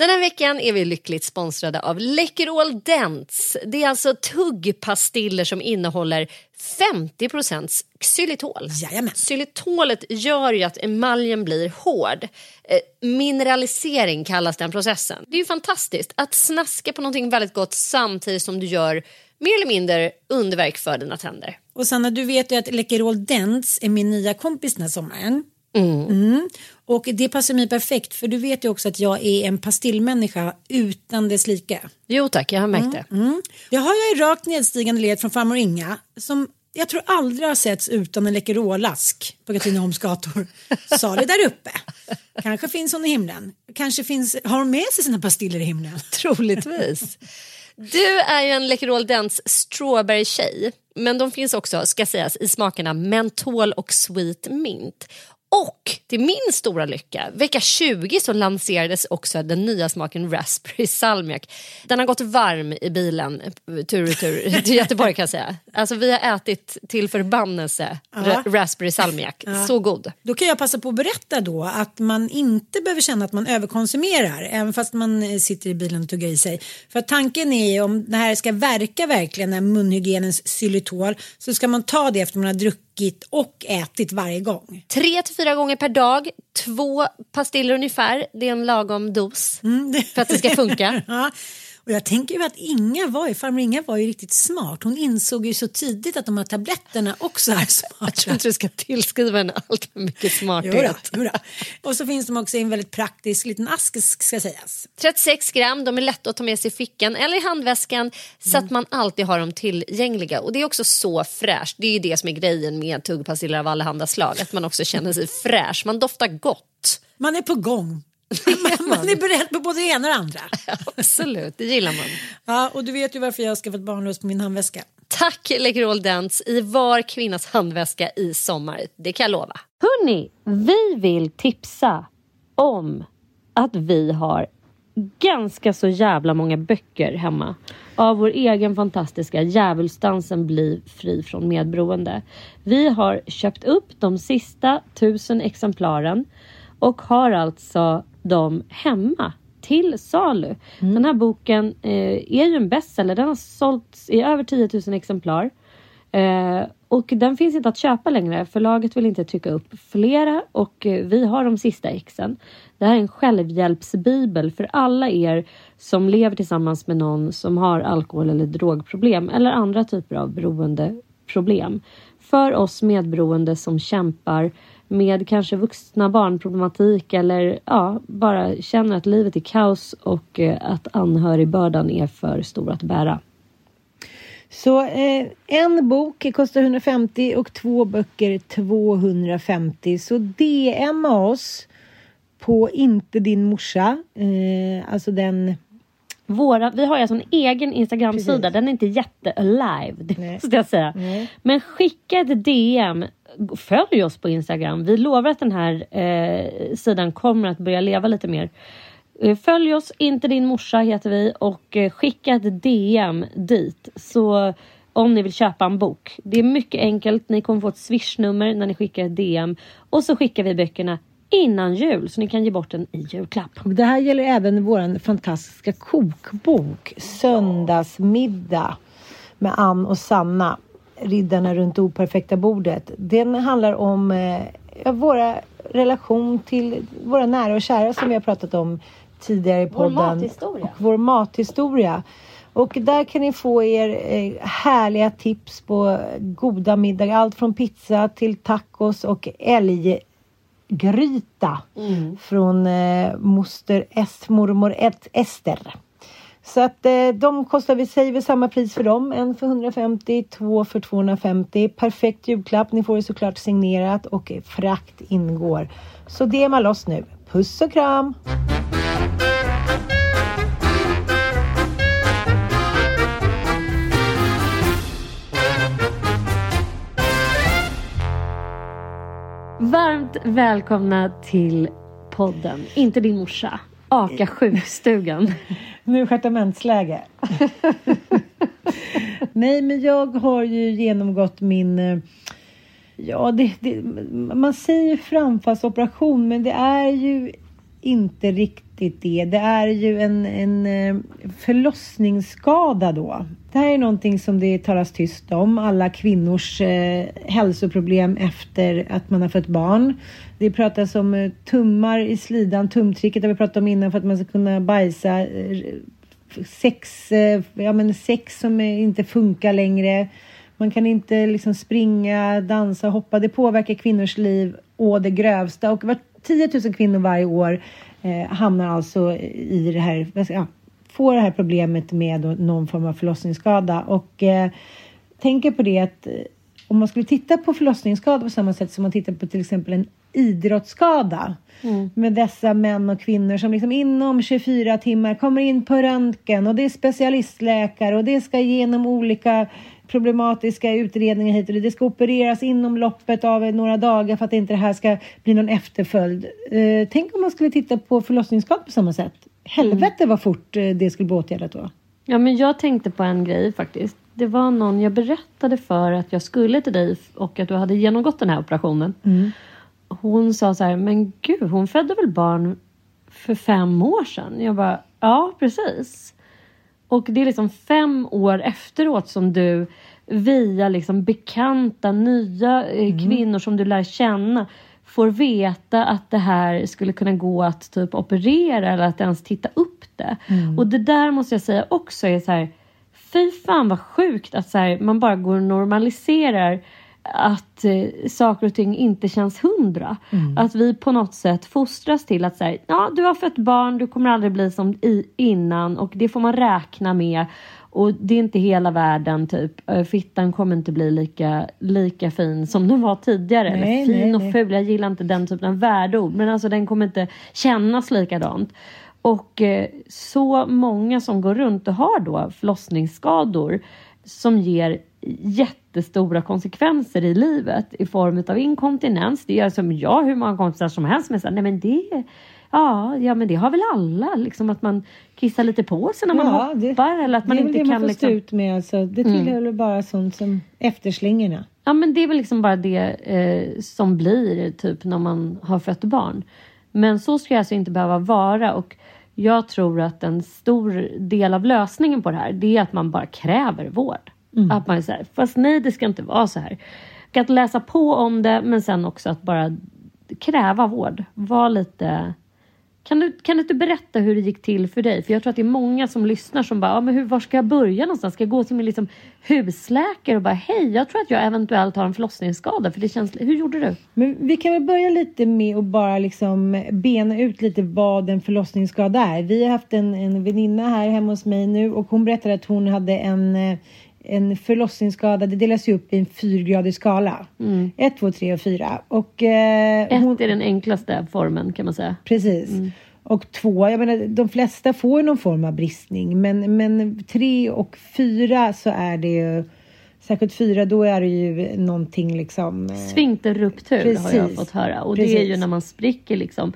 Den här veckan är vi lyckligt sponsrade av Läkerol Dents. Det är alltså tuggpastiller som innehåller 50 xylitol. Jajamän. Xylitolet gör ju att emaljen blir hård. Eh, mineralisering kallas den processen. Det är ju fantastiskt att snaska på någonting väldigt gott samtidigt som du gör mer eller mindre underverk för dina tänder. Och Sanna, du vet ju att Läkerol Dents är min nya kompis den här sommaren. Mm. Och det passar mig perfekt för du vet ju också att jag är en pastillmänniska utan dess like. Jo tack, jag har märkt det. Mm. Jag har ju rakt nedstigande led från farmor Inga som jag tror aldrig har setts utan en Läkerolask på Katrineholms gator. Salig där uppe. Kanske finns hon i himlen. Kanske finns, har hon med sig sina pastiller i himlen. Troligtvis. Du är ju en Läkerol Dents strawberry-tjej. Men de finns också, ska sägas, i smakerna mentol och sweet mint. Och till min stora lycka, vecka 20 så lanserades också den nya smaken raspberry salmiak. Den har gått varm i bilen tur och tur till Göteborg kan jag säga. Alltså vi har ätit till förbannelse ra raspberry salmiak. Ja. Så god. Då kan jag passa på att berätta då att man inte behöver känna att man överkonsumerar även fast man eh, sitter i bilen och tuggar i sig. För tanken är om det här ska verka verkligen, den här munhygienens xylitol, så ska man ta det efter man har druckit och ätit varje gång. Tre till fyra gånger per dag, två pastiller ungefär. Det är en lagom dos för att det ska funka. ja. Och jag tänker ju att Inga var ju, farmor Inga var ju riktigt smart. Hon insåg ju så tidigt att de här tabletterna också är Jag smarta. tror inte du ska tillskriva henne allt för mycket smarthet. Jodå. Och så finns de också i en väldigt praktisk liten ask ska sägas. 36 gram, de är lätta att ta med sig i fickan eller i handväskan så att man alltid har dem tillgängliga. Och det är också så fräscht. Det är ju det som är grejen med tuggpastiller av allehanda slag. Att man också känner sig fräsch. Man doftar gott. Man är på gång. Man, är beredd på både det ena och det andra. Absolut, det gillar man. Ja, och du vet ju varför jag har skaffat barnlös på min handväska. Tack Läkerol Dents i var kvinnas handväska i sommar. Det kan jag lova. Hörni, vi vill tipsa om att vi har ganska så jävla många böcker hemma av vår egen fantastiska Djävulsdansen bli fri från medberoende. Vi har köpt upp de sista tusen exemplaren och har alltså dem hemma till salu. Den här boken eh, är ju en bestseller. Den har sålts i över 10 000 exemplar. Eh, och den finns inte att köpa längre. Förlaget vill inte trycka upp flera och eh, vi har de sista exen. Det här är en självhjälpsbibel för alla er som lever tillsammans med någon som har alkohol eller drogproblem eller andra typer av beroendeproblem. För oss medberoende som kämpar med kanske vuxna barnproblematik eller ja, bara känner att livet är kaos och eh, att anhörigbördan är för stor att bära. Så eh, en bok kostar 150 och två böcker 250. Så DMa oss på inte din morsa. Eh, alltså den... Våra, vi har ju alltså en egen Instagram-sida. Precis. Den är inte jätte-alive, det Nej. måste jag säga. Nej. Men skicka ett DM. Följ oss på Instagram. Vi lovar att den här eh, sidan kommer att börja leva lite mer. Eh, Följ oss, inte din morsa heter vi och eh, skicka ett DM dit så om ni vill köpa en bok. Det är mycket enkelt. Ni kommer få ett swishnummer när ni skickar ett DM och så skickar vi böckerna innan jul så ni kan ge bort den i julklapp. Det här gäller även vår fantastiska kokbok Söndagsmiddag med Ann och Sanna Riddarna runt det operfekta bordet. Den handlar om eh, våra relation till våra nära och kära som vi har pratat om tidigare i podden. Vår mathistoria. Och vår mathistoria. Och där kan ni få er eh, härliga tips på goda middagar. Allt från pizza till tacos och älggryta Mm. från eh, moster est, mormor ett, Ester. Så att eh, de kostar, vi säger väl samma pris för dem. En för 150, två för 250. Perfekt julklapp. Ni får det såklart signerat och frakt ingår. Så DMa loss nu. Puss och kram! Varmt välkomna till podden Inte din morsa. Aka sjukstugan. Nu stjärtamentsläge. Nej, men jag har ju genomgått min... Eh, ja, det, det, man säger framfallsoperation, men det är ju inte riktigt det. Det är ju en, en eh, förlossningsskada då. Det här är någonting som det talas tyst om. Alla kvinnors eh, hälsoproblem efter att man har fött barn. Det pratas om eh, tummar i slidan, tumtricket har vi pratat om innan för att man ska kunna bajsa. Eh, sex, eh, ja, men sex som inte funkar längre. Man kan inte liksom springa, dansa, hoppa. Det påverkar kvinnors liv å det grövsta. Och var 10 000 kvinnor varje år eh, hamnar alltså i det här, ja, får det här problemet med någon form av förlossningsskada. Och eh, tänker på det att eh, om man skulle titta på förlossningsskada på samma sätt som man tittar på till exempel en idrottsskada med dessa män och kvinnor som liksom inom 24 timmar kommer in på röntgen och det är specialistläkare och det ska igenom olika problematiska utredningar hit och dit. Det ska opereras inom loppet av några dagar för att inte det här ska bli någon efterföljd. Eh, tänk om man skulle titta på förlossningsskada på samma sätt. Helvete vad fort eh, det skulle bli åtgärdat då. Ja, men jag tänkte på en grej faktiskt. Det var någon jag berättade för att jag skulle till dig och att du hade genomgått den här operationen. Hon sa så här, men gud, hon födde väl barn för fem år sedan? Jag bara, ja precis. Och det är liksom fem år efteråt som du via liksom bekanta nya eh, kvinnor som du lär känna får veta att det här skulle kunna gå att typ operera eller att ens titta upp det. Och det där måste jag säga också är så här, fy fan vad sjukt att så här, man bara går och normaliserar att eh, saker och ting inte känns hundra. Att vi på något sätt fostras till att säga, ja du har fött barn, du kommer aldrig bli som i, innan och det får man räkna med. Och det är inte hela världen typ. Eh, Fittan kommer inte bli lika, lika fin som den var tidigare. Nej, Eller fin nej, och nej. ful, jag gillar inte den typen av värdeord. Men alltså den kommer inte kännas likadant. Och eh, så många som går runt och har då förlossningsskador som ger jättestora konsekvenser i livet i form av inkontinens. Det gör som jag, hur många kompisar som helst som är såhär, nej men det, ja, ja men det har väl alla, liksom att man kissar lite på sig när man Ja, det- hoppar eller att man det är väl inte det man kan får stå liksom... ut med. Alltså. Det tillhör väl bara sånt som efterslingorna. Ja men det är väl liksom bara det eh, som blir typ när man har fött barn. Men så ska det alltså inte behöva vara och jag tror att en stor del av lösningen på det här det är att man bara kräver vård. Att man är så här, fast nej det ska inte vara så här. Och att läsa på om det men sen också att bara kräva vård. Var lite kan du, kan du inte berätta hur det gick till för dig? För jag tror att det är många som lyssnar som bara, ja, men hur, var ska jag börja någonstans? Ska jag gå till min liksom, husläkare och bara, hej, jag tror att jag eventuellt har en förlossningsskada. För det känns, hur gjorde du? Men vi kan väl börja lite med att bara liksom bena ut lite vad en förlossningsskada är. Vi har haft en, en väninna här hemma hos mig nu och hon berättade att hon hade en, eh, en förlossningsskada. Det delas ju upp i en fyrgradig skala. Ett, två, tre och fyra. Och, eh, Ett hon, är den enklaste formen kan man säga. Precis. Och två, jag menar de flesta får någon form av bristning men, men tre och fyra så är det ju Särskilt fyra, då är det ju någonting liksom... eh, Sfinkterruptur har jag Precis. fått höra. Och det är ju Precis. när man spricker liksom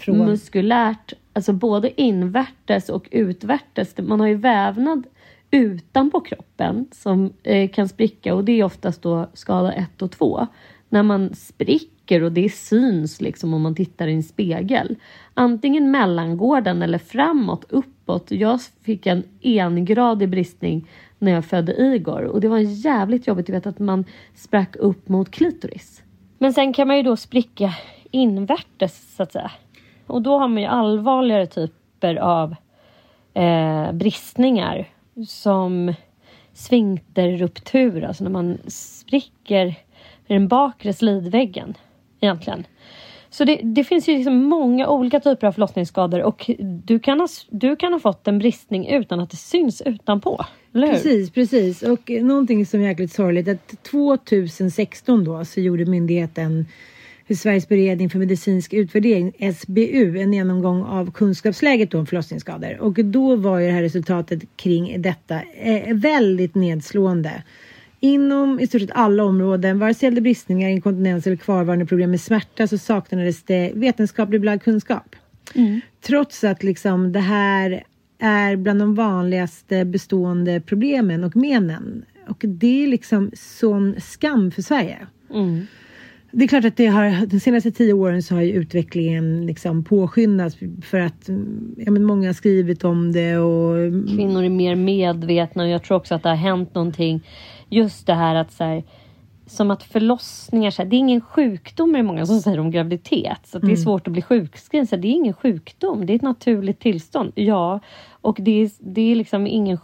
Från- muskulärt, alltså både invärtes och utvärtes. Man har ju vävnad utanpå kroppen som eh, kan spricka och det är oftast då skada 1 och 2. När man spricker och det syns liksom om man tittar i en spegel. Antingen mellangården eller framåt, uppåt. Jag fick en engradig bristning när jag födde Igor och det var jävligt jobbigt, du vet att man sprack upp mot klitoris. Men sen kan man ju då spricka invärtes så att säga. Och då har man ju allvarligare typer av eh, bristningar som sfinkterruptur, alltså när man spricker i den bakre slidväggen egentligen. Så det, det, finns ju liksom många olika typer av förlossningsskador och du kan, ha, du kan ha fått en bristning utan att det syns utanpå. Precis, precis. Och någonting som är jäkligt sorgligt att 2016 då så gjorde myndigheten för Sveriges beredning för medicinsk utvärdering, SBU, en genomgång av kunskapsläget om förlossningsskador. Och då var ju det här resultatet kring detta eh, väldigt nedslående. Inom i stort sett alla områden, vare sig det gällde bristningar, inkontinens eller kvarvarande problem med smärta så saknades det vetenskaplig belagd kunskap. Mm. Trots att liksom det här är bland de vanligaste bestående problemen och menen. Och det är liksom sån skam för Sverige. Mm. Det är klart att det har, de senaste tio åren så har ju utvecklingen liksom påskyndats för att ja, men många har skrivit om det. Och... Kvinnor är mer medvetna och jag tror också att det har hänt någonting. Just det här att så här, som att förlossningar, så här, det är ingen sjukdom är det många som säger om graviditet. Så det är mm. svårt att bli sjukskriven. Så det är ingen sjukdom, det är ett naturligt tillstånd. Ja, och det är, det är liksom ingen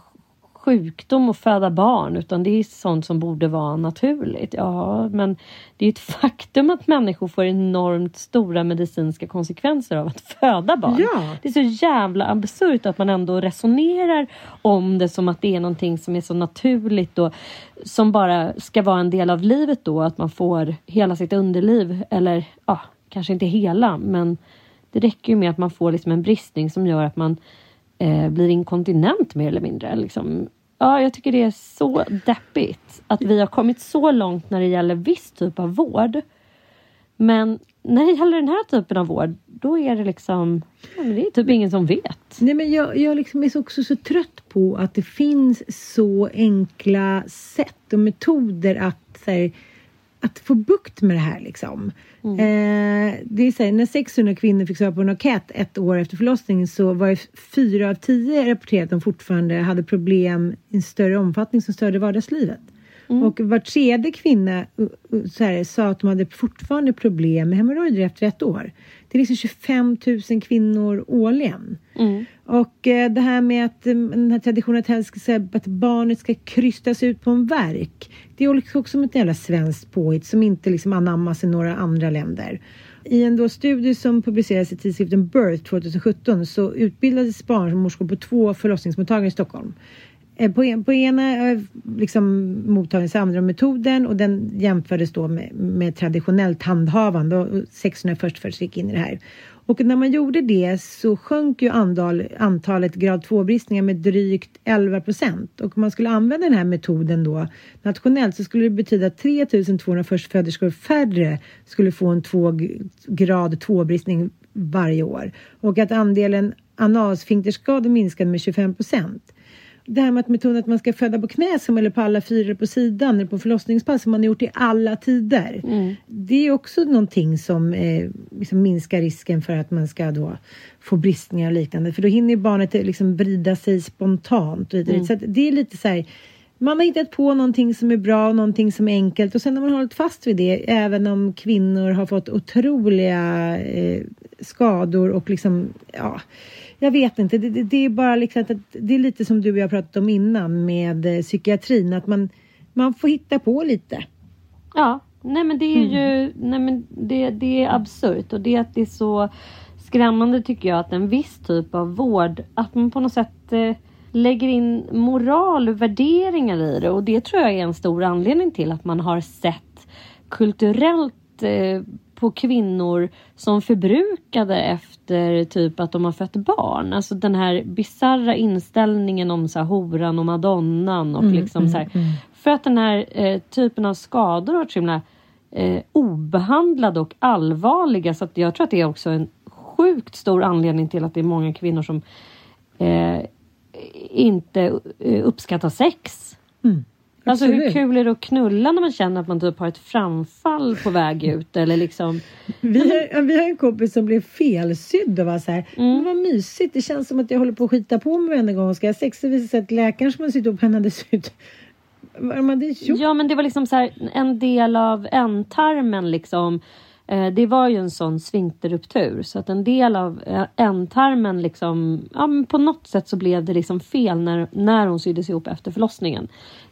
sjukdom att föda barn utan det är sånt som borde vara naturligt. Ja, men det är ett faktum att människor får enormt stora medicinska konsekvenser av att föda barn. Ja. Det är så jävla absurt att man ändå resonerar om det som att det är någonting som är så naturligt och som bara ska vara en del av livet då, att man får hela sitt underliv eller ja, kanske inte hela, men det räcker ju med att man får liksom en bristning som gör att man eh, blir inkontinent mer eller mindre. Liksom. Ja, jag tycker det är så deppigt att vi har kommit så långt när det gäller viss typ av vård. Men när det gäller den här typen av vård, då är det liksom, ja, det är typ ingen som vet. Nej men jag, jag liksom är också så trött på att det finns så enkla sätt och metoder att här, att få bukt med det här liksom. Mm. Eh, det är så här, när 600 kvinnor fick svar på en enkät ett år efter förlossningen så var det fyra av tio rapporterat att de fortfarande hade problem i en större omfattning som störde vardagslivet. Mm. Och var tredje kvinna så här, sa att de hade fortfarande problem med hemorrojder efter ett år. Det är liksom 25 000 kvinnor årligen. Mm. Och eh, det här med att eh, den här traditionen att, ska, att barnet ska krystas ut på en verk. Det är liksom också ett jävla svenskt påhitt som inte liksom anammas i några andra länder. I en studie som publicerades i tidskriften Birth 2017 så utbildades barnmorskor på två förlossningsmottagningar i Stockholm. Eh, på, en, på ena eh, liksom, mottagningen använde de metoden och den jämfördes då med, med traditionellt handhavande och 600 först först gick in i det här. Och när man gjorde det så sjönk ju andal, antalet grad 2-bristningar med drygt 11 procent. Och om man skulle använda den här metoden då nationellt så skulle det betyda att 3200 förstföderskor färre skulle få en två, grad 2-bristning varje år. Och att andelen analsfinkterskador minskade med 25 procent det här med att metoden att man ska föda på knä som eller på alla fyra på sidan eller på förlossningspass som man har gjort i alla tider. Mm. Det är också någonting som eh, liksom minskar risken för att man ska då få bristningar och liknande. För då hinner barnet eh, liksom vrida sig spontant. Och mm. Så det är lite så här, man har hittat på någonting som är bra och någonting som är enkelt och sen har man hållit fast vid det även om kvinnor har fått otroliga eh, skador och liksom ja jag vet inte, det, det, är bara liksom att det är lite som du och jag pratat om innan med eh, psykiatrin, att man, man får hitta på lite. Ja, nej men det är mm. ju, nej men det, det är absurt och det är att det är så skrämmande tycker jag att en viss typ av vård, att man på något sätt eh, lägger in moral och värderingar i det och det tror jag är en stor anledning till att man har sett kulturellt eh, på kvinnor som förbrukade efter typ att de har fött barn. Alltså den här bizarra inställningen om så här, horan och madonnan och mm, liksom mm, så här, mm. För att den här eh, typen av skador har varit så himla eh, obehandlade och allvarliga så att jag tror att det är också en sjukt stor anledning till att det är många kvinnor som eh, inte eh, uppskattar sex. Mm. Alltså hur kul är det att knulla när man känner att man typ har ett framfall på väg ut eller liksom Vi har, vi har en kompis som blev felsydd och var så här, Mm. vad mysigt, det känns som att jag håller på att skita på mig varenda gång. Ska jag sex? Det visade sig att läkaren som har sytt upp henne hade sytt. Vad de hade gjort? Ja men det var liksom så här, en del av ändtarmen liksom. Eh, det var ju en sån sfinkterruptur så att en del av eh, ändtarmen liksom, ja men på något sätt så blev det liksom fel när, när hon syddes ihop efter förlossningen.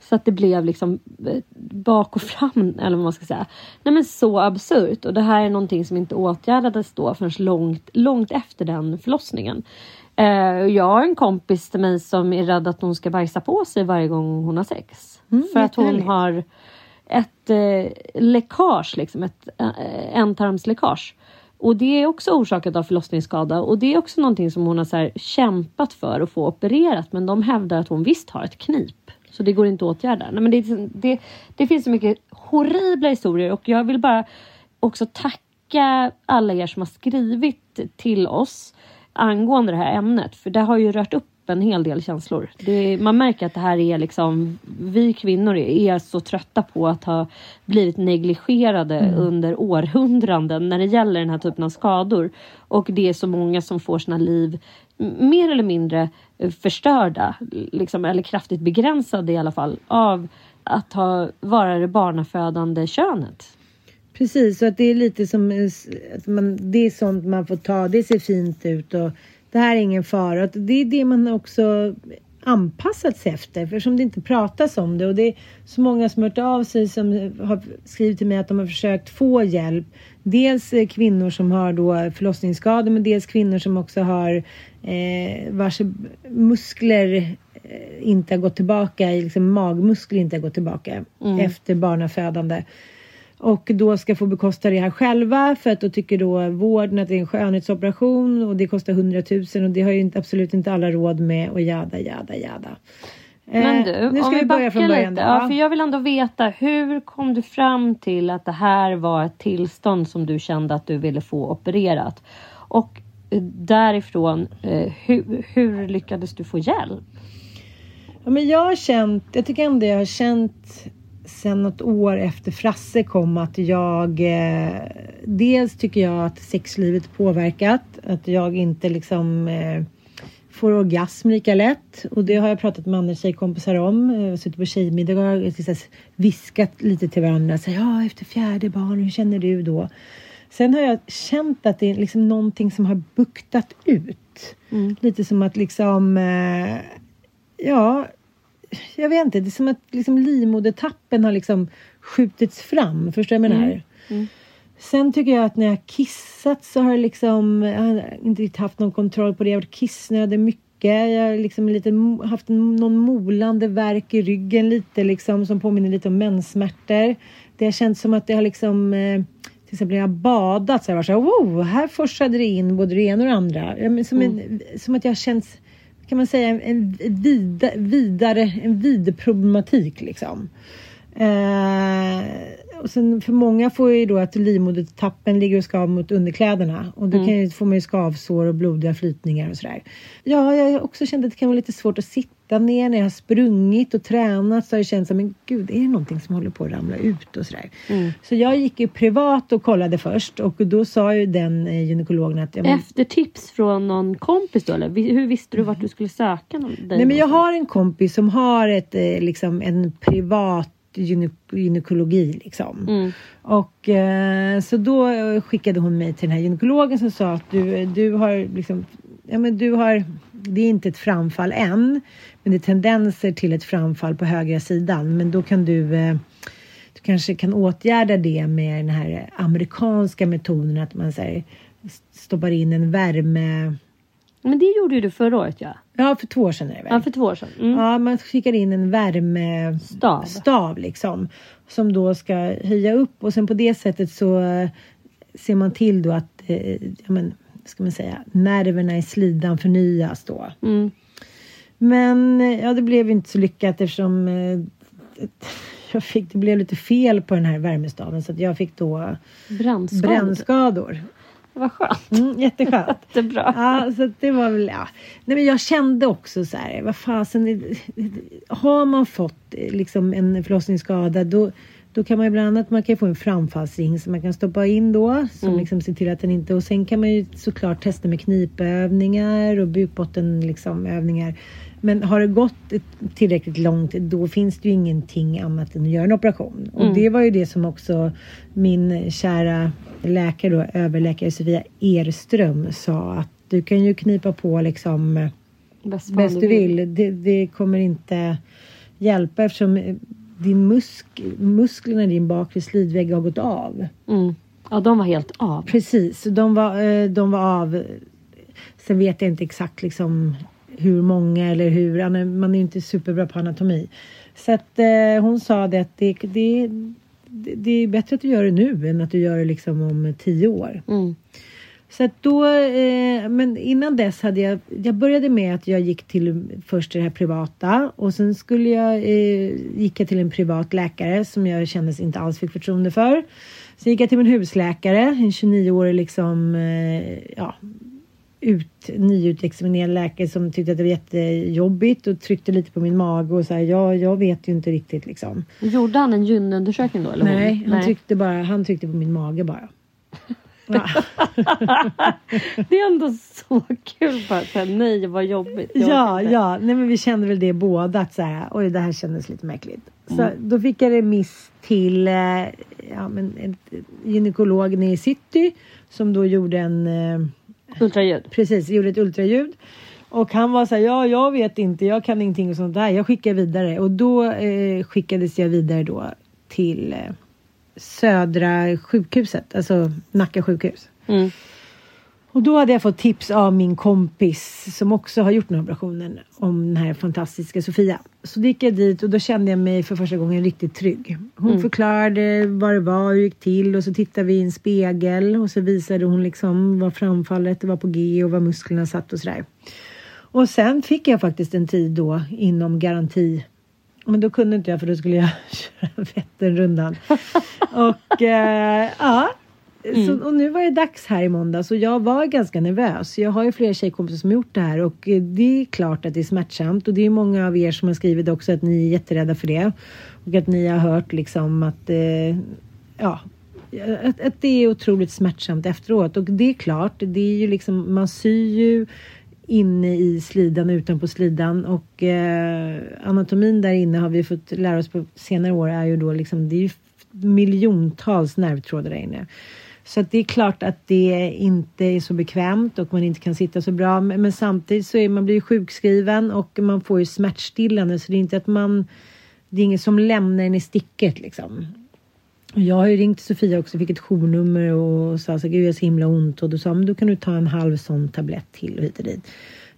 Så att det blev liksom eh, bak och fram eller vad man ska säga. Nej men så absurt och det här är någonting som inte åtgärdades då förrän långt, långt efter den förlossningen. Eh, jag har en kompis till mig som är rädd att hon ska bajsa på sig varje gång hon har sex. för att hon har ett eh, läckage, liksom, ett eh, ändtarmsläckage. Och det är också orsakat av förlossningsskada och det är också någonting som hon har så kämpat för att få opererat men de hävdar att hon visst har ett knip. Så det går inte att åtgärda. Nej, men det, det, det finns så mycket horribla historier och jag vill bara också tacka alla er som har skrivit till oss angående det här ämnet. För det har ju rört upp en hel del känslor. Det, man märker att det här är liksom, vi kvinnor är så trötta på att ha blivit negligerade under århundraden när det gäller den här typen av skador. Och det är så många som får sina liv mer eller mindre eh, förstörda, liksom, eller kraftigt begränsade i alla fall, av att ha, vara det barnafödande könet. Precis, och att det är lite som eh, att man, det är sånt man får ta, det ser fint ut och det här är ingen fara. Det är det man också anpassat sig efter eftersom det inte pratas om det. Och det är så många som hört av sig som har skrivit till mig att de har försökt få hjälp. Dels kvinnor som har då förlossningsskador men dels kvinnor som också har eh, vars muskler eh, inte har gått tillbaka, liksom magmuskler inte har gått tillbaka efter barnafödande och då ska få bekosta det här själva för att då tycker då vården att det är en skönhetsoperation och det kostar 100 000 och det har ju inte, absolut inte alla råd med och jada jada jada. Men Eh, du, nu ska om vi vi börja från början. lite. Ja, för jag vill ändå veta, hur kom du fram till att det här var ett tillstånd som du kände att du ville få opererat? Och eh, därifrån, eh, hur, hur lyckades du få hjälp? Ja, men jag har känt, jag tycker ändå jag har känt sen något år efter Frasse kom att jag eh, dels tycker jag att sexlivet påverkat, att jag inte liksom eh, får orgasm lika lätt och det har jag pratat med andra tjejkompisar om. Jag har suttit på tjejmiddag och liksom viskat lite till varandra. Så, ja, efter fjärde barn, hur känner du då? Sen har jag känt att det är liksom någonting som har buktat ut. Lite som att liksom, eh, ja, jag vet inte, det är som att liksom livmodertappen har liksom skjutits fram. Förstår du vad jag menar? Sen tycker jag att när jag kissat så har jag liksom jag har inte haft någon kontroll på det. Jag har varit kissnödig mycket. Jag har liksom lite, haft någon molande värk i ryggen lite liksom som påminner lite om menssmärtor. Det har känts som att det har liksom eh, till exempel när jag badat så jag varit så här, wow, här forsade det in både det ena och det andra. Ja, men som, en, som att jag har känt, kan man säga, en, vida, vidare, en vid problematik liksom. Eh, och sen för många får ju då att livmodertappen ligger och skav mot underkläderna och då kan ju, får man ju skavsår och blodiga flytningar och sådär. Ja, jag också känt att det kan vara lite svårt att sitta ner när jag har sprungit och tränat så har jag känt som men gud, är det någonting som håller på att ramla ut och sådär. Så jag gick ju privat och kollade först och då sa ju den eh, gynekologen att men, Efter tips från någon kompis då eller? Hur visste du vart du skulle söka någon, dig Nej men jag har en kompis som har ett, eh, liksom, en privat gyne gynekologi liksom. Mm. Och eh, så då eh, skickade hon mig till den här gynekologen som sa att du, du har liksom, ja men du har, det är inte ett framfall än, men det är tendenser till ett framfall på högra sidan. Men då kan du, eh, du kanske kan åtgärda det med den här amerikanska metoden att man så här, stoppar in en värme, Men det gjorde ju du förra året ja. ja för två år sedan är det väl? Ja, för två år sedan. Mm. Ja, man skickar in en värme Stav. stav liksom. Som då ska höja upp och sen på det sättet så eh, ser man till då att, eh, ja men, ska man säga, nerverna i slidan förnyas då. Mm. Men ja, det blev inte så lyckat eftersom eh, jag fick, det blev lite fel på den här värmestaven så att jag fick då Brännskador. brännskador. Vad skönt. Mm, jätteskönt. Jättebra. Ja, så det var väl, ja. Nej, men jag kände också så här, vad fasen, har man fått eh, liksom en förlossningsskada då, då kan man ju bland annat man kan få en framfallsring som man kan stoppa in då. Som Mm. liksom ser till att den inte... Och sen kan man ju såklart testa med knipövningar och bukbotten liksom övningar. Men har det gått tillräckligt långt då finns det ju ingenting annat än att göra en operation. Och Mm. det var ju det som också min kära läkare då, överläkare Sofia Erström sa att du kan ju knipa på liksom Bäst fan bäst du vill. Det, det kommer inte hjälpa eftersom eh, din musk, musklerna i din bakre slidvägg har gått av. Mm. Ja, de var helt av. Precis, de var, eh, de var av. Sen vet jag inte exakt liksom hur många eller hur. Man är ju inte superbra på anatomi. Så att eh, hon sa det att det, det, det är bättre att du gör det nu än att du gör det liksom om tio år. Mm. Så att då, eh, men innan dess hade jag, jag började med att jag gick till först det här privata och sen skulle jag, eh, gick jag till en privat läkare som jag kändes inte alls fick förtroende för. Sen gick jag till min husläkare, en 29-årig liksom, eh, ja, ut, nyutexaminerad läkare som tyckte att det var jättejobbigt och tryckte lite på min mage och sa ja, jag vet ju inte riktigt liksom. Gjorde han en gynundersökning då? Eller hon? Nej, han tryckte bara, han tryckte på min mage bara. Det är ändå så kul att säga nej vad jobbigt. Ja, inte. ja. Nej, men vi kände väl det båda att så här, oj det här kändes lite märkligt. Så då fick jag remiss till eh, ja, men en gynekolog nere i city som då gjorde en eh, Ultraljud. precis, gjorde ett ultraljud. Och han var så här, ja jag vet inte, jag kan ingenting och sånt där. Jag skickar vidare och då eh, skickades jag vidare då till eh, Södra sjukhuset, alltså Nacka sjukhus. Mm. Och då hade jag fått tips av min kompis som också har gjort den här operationen om den här fantastiska Sofia. Så då gick jag dit och då kände jag mig för första gången riktigt trygg. Hon förklarade vad det var, hur det gick till och så tittade vi i en spegel och så visade hon liksom vad framfallet var på G och var musklerna satt och sådär. Och sen fick jag faktiskt en tid då inom garanti. Men då kunde inte jag för då skulle jag köra Vätternrundan. och eh, ja, så, och nu var det dags här i måndag så jag var ganska nervös. Jag har ju flera tjejkompisar som gjort det här och eh, det är klart att det är smärtsamt och det är många av er som har skrivit också att ni är jätterädda för det. Och att ni har hört liksom att eh, ja, att, att det är otroligt smärtsamt efteråt och det är klart, det är ju liksom man syr ju inne i slidan utanpå slidan och eh, anatomin där inne har vi fått lära oss på senare år är ju då liksom det är ju miljontals nervtrådar där inne. Så att det är klart att det inte är så bekvämt och man inte kan sitta så bra. Men, men samtidigt så är man blir sjukskriven och man får ju smärtstillande så det är inte att man det är inget som lämnar en i sticket liksom. Jag har ju ringt Sofia också, fick ett journummer och sa så gud jag har så himla ont och då sa men då kan du ta en halv sån tablett till och hit och dit.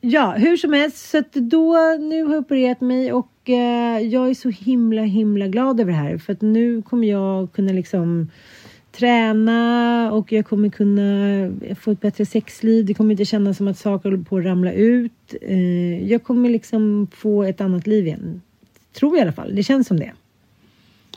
Ja, hur som helst så att då nu har jag opererat mig och eh, jag är så himla himla glad över det här för att nu kommer jag kunna liksom träna och jag kommer kunna få ett bättre sexliv. Det kommer inte kännas som att saker håller på att ramla ut. Eh, jag kommer liksom få ett annat liv igen. Tror jag i alla fall. Det känns som det.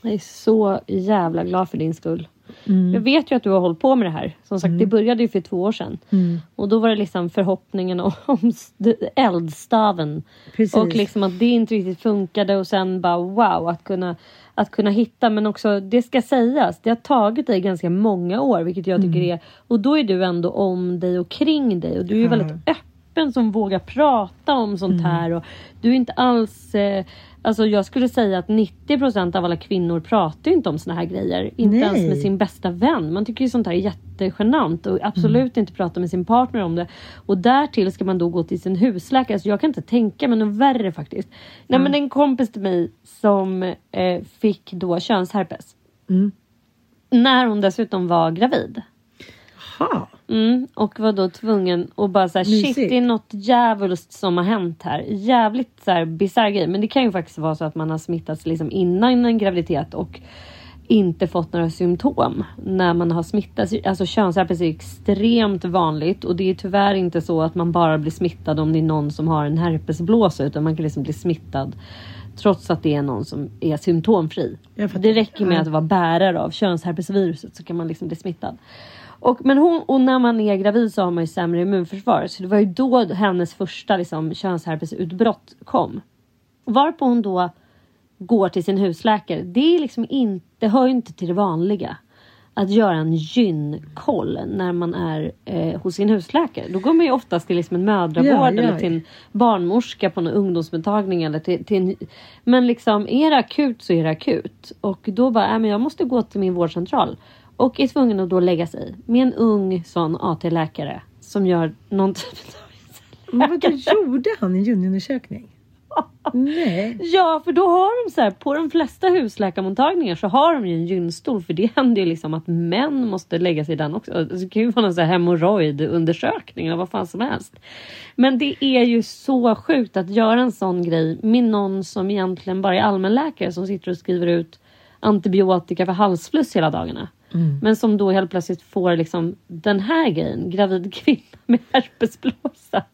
Jag är så jävla glad för din skull. Mm. Jag vet ju att du har hållit på med det här. Som sagt, det började ju för två år sedan. Mm. Och då var det liksom förhoppningen om om st- eldstaven. Precis. Och liksom att det inte riktigt funkade och sen bara wow att kunna att kunna hitta men också det ska sägas det har tagit dig ganska många år vilket jag tycker Mm. är och då är du ändå om dig och kring dig och du är väldigt öppen som vågar prata om Mm. sånt här och du är inte alls eh, Alltså jag skulle säga att 90% av alla kvinnor pratar inte om såna här grejer. Inte Nej. ens med sin bästa vän. Man tycker ju sånt här är jättegenant och absolut Mm. inte prata med sin partner om det. Och därtill ska man då gå till sin husläkare. Så jag kan inte tänka mig något värre faktiskt. Nej men en kompis till mig som eh, fick då könsherpes. Mm. När hon dessutom var gravid. Ha. Mm, och var då tvungen att bara såhär shit det är något djävulskt som har hänt här. Jävligt såhär bisarr grej. Men det kan ju faktiskt vara så att man har smittats liksom innan en graviditet och inte fått några symptom när man har smittats. Alltså könsherpes är extremt vanligt och det är tyvärr inte så att man bara blir smittad om det är någon som har en herpesblåsa utan man kan liksom bli smittad trots att det är någon som är symptomfri. Det räcker med att vara bärare av könsherpesviruset så kan man liksom bli smittad. Och, men hon, och när man är gravid så har man ju sämre immunförsvar. Så det var ju då hennes första liksom, könsherpesutbrott kom. Varpå hon då går till sin husläkare. Det, är liksom inte, det hör ju inte till det vanliga att göra en gynkoll när man är eh, hos sin husläkare. Då går man ju oftast till liksom en mödravård Ja, ja. eller till en barnmorska på en ungdomsmottagning. Eller till, till en, men liksom är det akut så är det akut. Och då bara, äh, men jag måste gå till min vårdcentral. Och är tvungen att då lägga sig med en ung sån AT-läkare som gör någon typ av Men vad gjorde han en gynundersökning? Nej. Ja, för då har de så här, på de flesta husläkarmottagningar så har de ju en gynstol. För det händer ju liksom att män måste lägga sig i den också. Alltså, Det kan ju vara någon så här hemorrojdundersökning eller vad fan som helst. Men det är ju så sjukt att göra en sån grej med någon som egentligen bara är allmänläkare som sitter och skriver ut antibiotika för halsfluss hela dagarna. Men som då helt plötsligt får liksom den här grejen, gravid kvinna med herpesblåsa.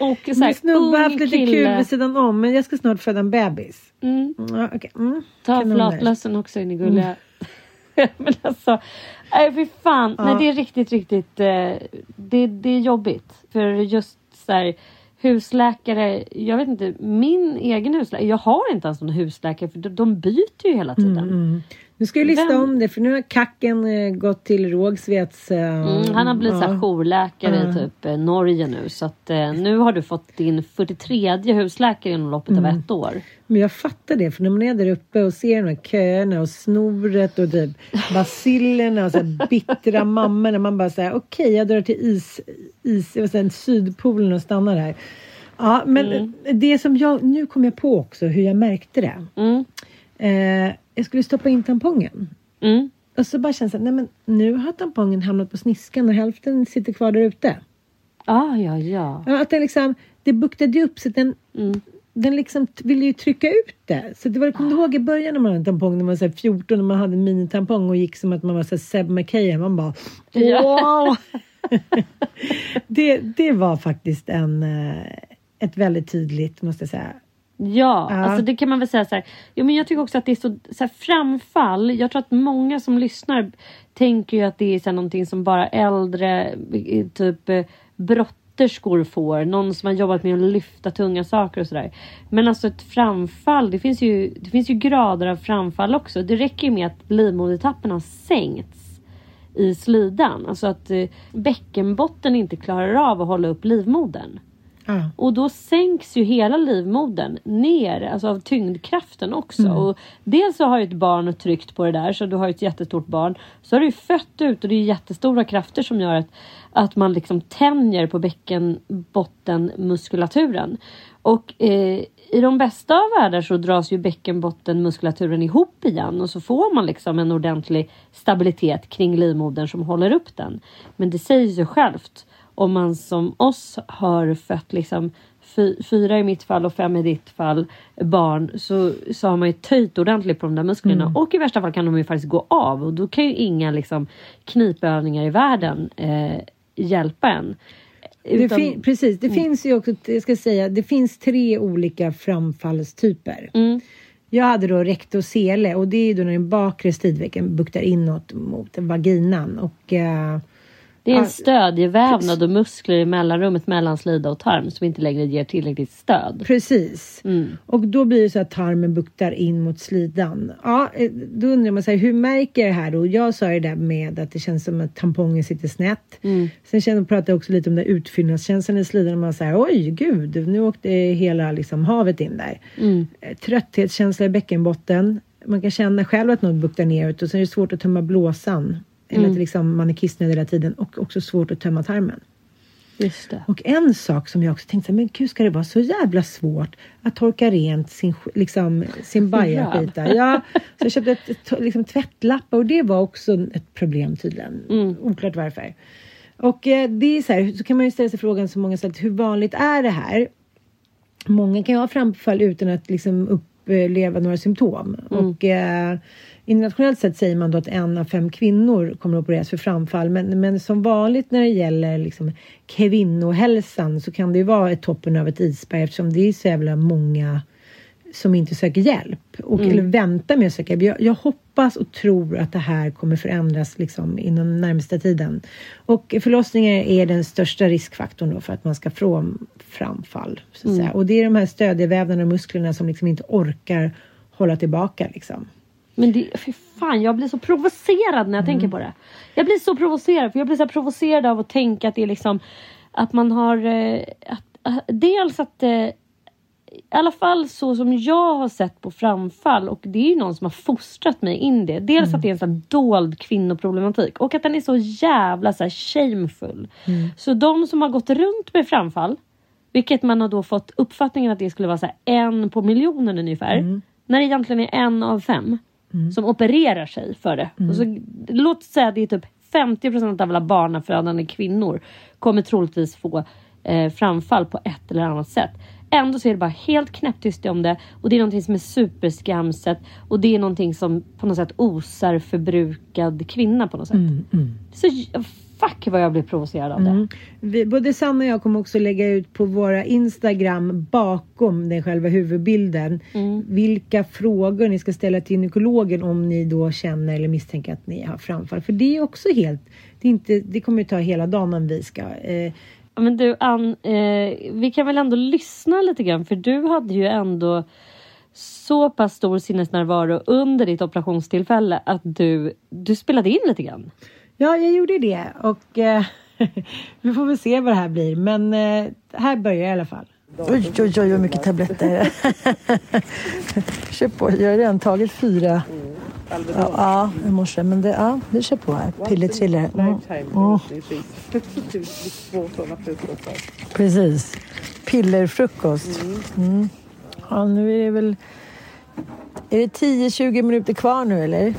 Och så här, Min snubbe har haft lite kul kille. vid sidan om men jag ska snart föda en bebis. Mm. Ja, okej. mm. Ta flatlössen också in i gulliga. Men alltså, nej fy fan. Nej, det är riktigt, riktigt. Eh, det, det är jobbigt. För just så här, husläkare. Jag vet inte, min egen husläkare. Jag har inte ens någon husläkare för de, de byter ju hela tiden. Mm, Nu ska jag lista Vem- om det för nu har kacken eh, gått till Rågsveds... Eh, Mm, han har blivit ja. jourläkare i typ eh, Norge nu. Så att eh, nu har du fått din 43 husläkare inom loppet Mm. av ett år. Men jag fattar det för när man är där uppe och ser de här köerna och snoret och typ basillerna och så här bittra mammorna. Man bara säger okej jag drar till is, is, jag vill säga, Sydpolen och stannar här. Ja men det som jag, nu kom jag på också hur jag märkte det. Eh, jag skulle stoppa in tampongen. Mm. Och så bara känns det, nej men nu har tampongen hamnat på sniskan och hälften sitter kvar där ute. Ah, ja, ja. Ja, att den liksom, det buktade ju upp så att den, Mm. den liksom ville ju trycka ut det. Så det var, kommer du ihåg i början när man hade en tampong när man var så här 14 och man hade en minitampong och gick som att man var så Seb McKay. Man bara wow! det, det var faktiskt en, eh, ett väldigt tydligt, måste jag säga. Ja, Ja. alltså det kan man väl säga så här. Jo, men jag tycker också att det är så, så här, framfall. Jag tror att många som lyssnar tänker ju att det är så här, någonting som bara äldre, eh, typ eh, brotterskor får. Någon som har jobbat med att lyfta tunga saker och sådär. Men alltså ett framfall, det finns, ju, det finns ju grader av framfall också. Det räcker ju med att livmodertappen har sänkts i slidan. Alltså att eh, bäckenbotten inte klarar av att hålla upp livmodern. Ja. Och då sänks ju hela livmodern ner, alltså av tyngdkraften också. Och dels så har ju ett barn tryckt på det där, så du har ett jättestort barn. Så har du ju fött ut och det är jättestora krafter som gör att, att man liksom tänjer på bäckenbottenmuskulaturen. Och eh, i de bästa av världar så dras ju bäckenbottenmuskulaturen ihop igen och så får man liksom en ordentlig stabilitet kring livmodern som håller upp den. Men det säger sig självt om man som oss har fött liksom fy, fyra i mitt fall och fem i ditt fall barn så, så har man ju töjt ordentligt på de där musklerna och i värsta fall kan de ju faktiskt gå av och då kan ju inga liksom knipövningar i världen eh, hjälpa en. Det Utan- fin- precis, det finns ju också, jag ska säga, det finns tre olika framfallstyper. Mm. Jag hade då recto sele och det är ju då när den bakre stilvecken buktar inåt mot vaginan och eh, Det är en stödjevävnad och muskler i mellanrummet mellan slida och tarm som inte längre ger tillräckligt stöd. Precis. Mm. Och då blir det så att tarmen buktar in mot slidan. Ja, eh, då undrar man här, hur märker det här då? Jag sa ju det där med att det känns som att tampongen sitter snett. Mm. Sen kände, pratade jag också lite om den utfyllnadskänslan i slidan. Man säger oj gud, nu åkte hela liksom, havet in där. Mm. Eh, Trötthetskänsla i bäckenbotten. Man kan känna själv att något buktar neråt och sen är det svårt att tömma blåsan. Eller att liksom, man är kissnödig hela tiden och också svårt att tömma tarmen. Just det. Och en sak som jag också tänkte, men gud ska det vara så jävla svårt att torka rent sin, liksom, sin bajaskit där? Ja, så jag köpte ett, liksom, tvättlappar och det var också ett problem tydligen. Oklart varför. Och eh, det är så här, så kan man ju ställa sig frågan som många ställt, hur vanligt är det här? Många kan ju ha framfall utan att liksom uppleva några symptom. Och eh, internationellt sett säger man då att en av fem kvinnor kommer att opereras för framfall. Men, men som vanligt när det gäller liksom kvinnohälsan så kan det ju vara ett toppen av ett isberg eftersom det är så jävla många som inte söker hjälp och, eller väntar med att söka hjälp. Jag, jag hoppas och tror att det här kommer förändras liksom, inom den närmaste tiden. Och förlossningar är den största riskfaktorn för att man ska få framfall. Så att säga. Och det är de här stödjevävnaderna och musklerna som liksom inte orkar hålla tillbaka. Liksom. Men det, fy fan, jag blir så provocerad när jag tänker på det. Jag blir så provocerad, för jag blir så provocerad av att tänka att det är liksom att man har eh, att, att, dels att eh, i alla fall så som jag har sett på framfall och det är ju någon som har fostrat mig in det. Dels att det är en sån här dold kvinnoproblematik och att den är så jävla så här shameful. Så de som har gått runt med framfall, vilket man har då fått uppfattningen att det skulle vara så en på miljonen ungefär. När det egentligen är en av fem som opererar sig för det. Och så, låt säga att det är typ 50 procent av alla barnafödande kvinnor kommer troligtvis få eh, framfall på ett eller annat sätt. Ändå så är det bara helt knäpptyst om det och det är någonting som är superskamset och det är någonting som på något sätt osar förbrukad kvinna på något sätt. Så fuck vad jag blir provocerad av det. Mm. Vi, både Sanna och jag kommer också lägga ut på våra Instagram bakom den själva huvudbilden vilka frågor ni ska ställa till gynekologen om ni då känner eller misstänker att ni har framfall. För det är också helt, det, inte, det kommer ju ta hela dagen om vi ska eh, Men du Ann, eh, vi kan väl ändå lyssna lite grann för du hade ju ändå så pass stor sinnesnärvaro under ditt operationstillfälle att du, du spelade in lite grann. Ja, jag gjorde det och eh, vi får väl se vad det här blir. Men eh, här börjar jag i alla fall. Oj, oj, oj, vad mycket tabletter. kör på. Jag har redan tagit fyra. Ja, ja i morse. Men det, ja, vi kör på här. Pillertriller. Mm. Mm. Precis. Pillerfrukost. Mm. Ja, nu är det väl... Är det 10-20 minuter kvar nu eller?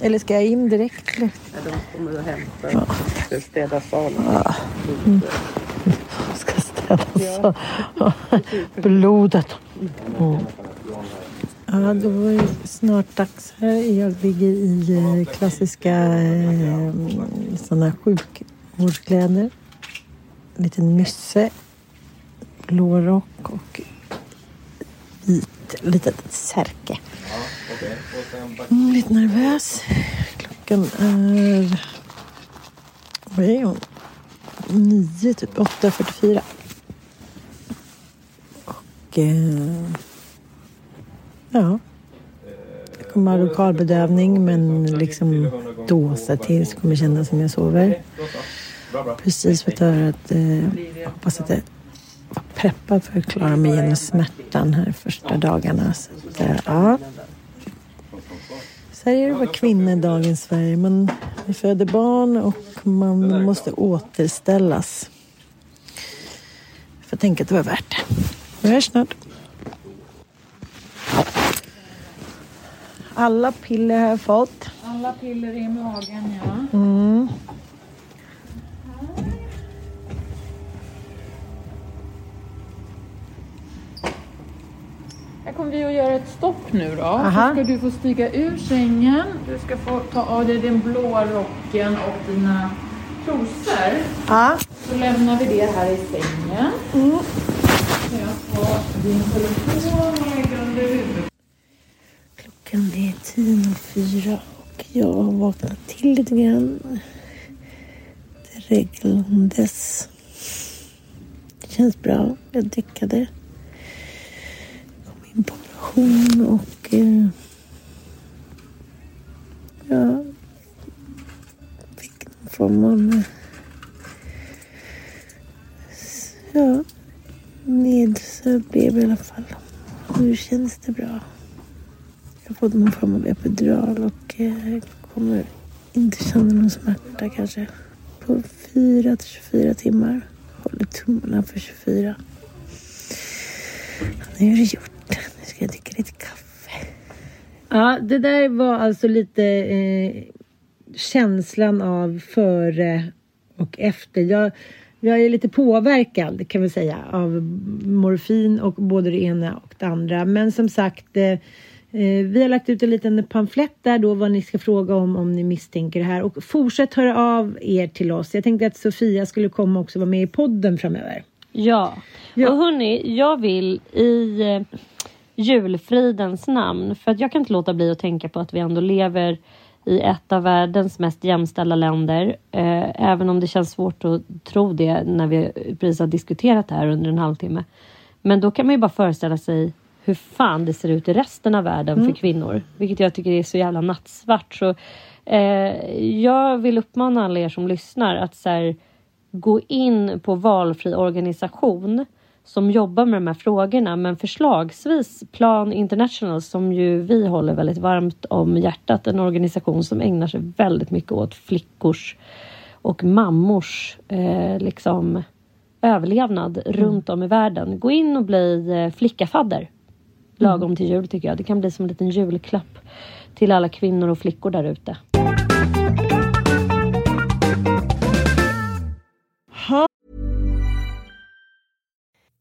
Eller ska jag in direkt? Eller? De kommer och hämtar. Ja. Städa salen. ska städas. Blodet. Mm. Ja, då var det snart dags här. Jag ligger i eh, klassiska eh, såna sjukvårdskläder. Lite nysse, blå rock och vit litet särke. Mm, lite nervös. Klockan är... Vad är hon? Nio, typ 8.44. Och... Eh, ja. Jag kommer ha lokalbedövning men liksom dåsa till så kommer känna som jag sover. Precis fått höra att... Eh, hoppas att det preppad för att klara mig genom smärtan här första dagarna. Så att, eh, ja. Så här är det att vara kvinna i dagens Sverige. Man föder barn och man måste återställas. Jag får tänka att det var värt det. Vi hörs snart. Alla piller har jag fått. Alla piller i magen, ja. Mm. Här kommer vi att göra ett stopp nu då. Aha. Så ska du få stiga ur sängen. Du ska få ta av dig den blåa rocken och dina trosor. Ja. Så lämnar vi det här i sängen. Mm. Så jag får din telefon lägger under huvudet. Klockan är tio och fyra och jag har vaknat till lite grann. Dreglandes. Det känns bra. Jag däckade. Kom och... Eh, ja, fick någon form av... Eh, ja, nedsövd i alla fall. Nu känns det bra. Jag har fått någon form av epidural och eh, kommer inte känna någon smärta kanske på 4 till 24 timmar. Håller tummarna för 24. Nu är det gjort. Jag dricka lite kaffe. Ja, det där var alltså lite eh, känslan av före och efter. Jag, jag är lite påverkad kan vi säga av morfin och både det ena och det andra. Men som sagt, eh, eh, vi har lagt ut en liten pamflett där då vad ni ska fråga om om ni misstänker det här. Och fortsätt höra av er till oss. Jag tänkte att Sofia skulle komma också vara med i podden framöver. Ja. Ja. och hörni, jag vill i... julfridens namn. För att jag kan inte låta bli att tänka på att vi ändå lever i ett av världens mest jämställda länder. Eh, även om det känns svårt att tro det när vi precis har diskuterat det här under en halvtimme. Men då kan man ju bara föreställa sig hur fan det ser ut i resten av världen mm. för kvinnor. Vilket jag tycker är så jävla nattsvart. Så, eh, jag vill uppmana alla er som lyssnar att så här, gå in på valfri organisation som jobbar med de här frågorna men förslagsvis Plan International som ju vi håller väldigt varmt om hjärtat. En organisation som ägnar sig väldigt mycket åt flickors och mammors eh, liksom överlevnad mm. runt om i världen. Gå in och bli eh, flickafadder lagom mm. till jul tycker jag. Det kan bli som en liten julklapp till alla kvinnor och flickor där ute.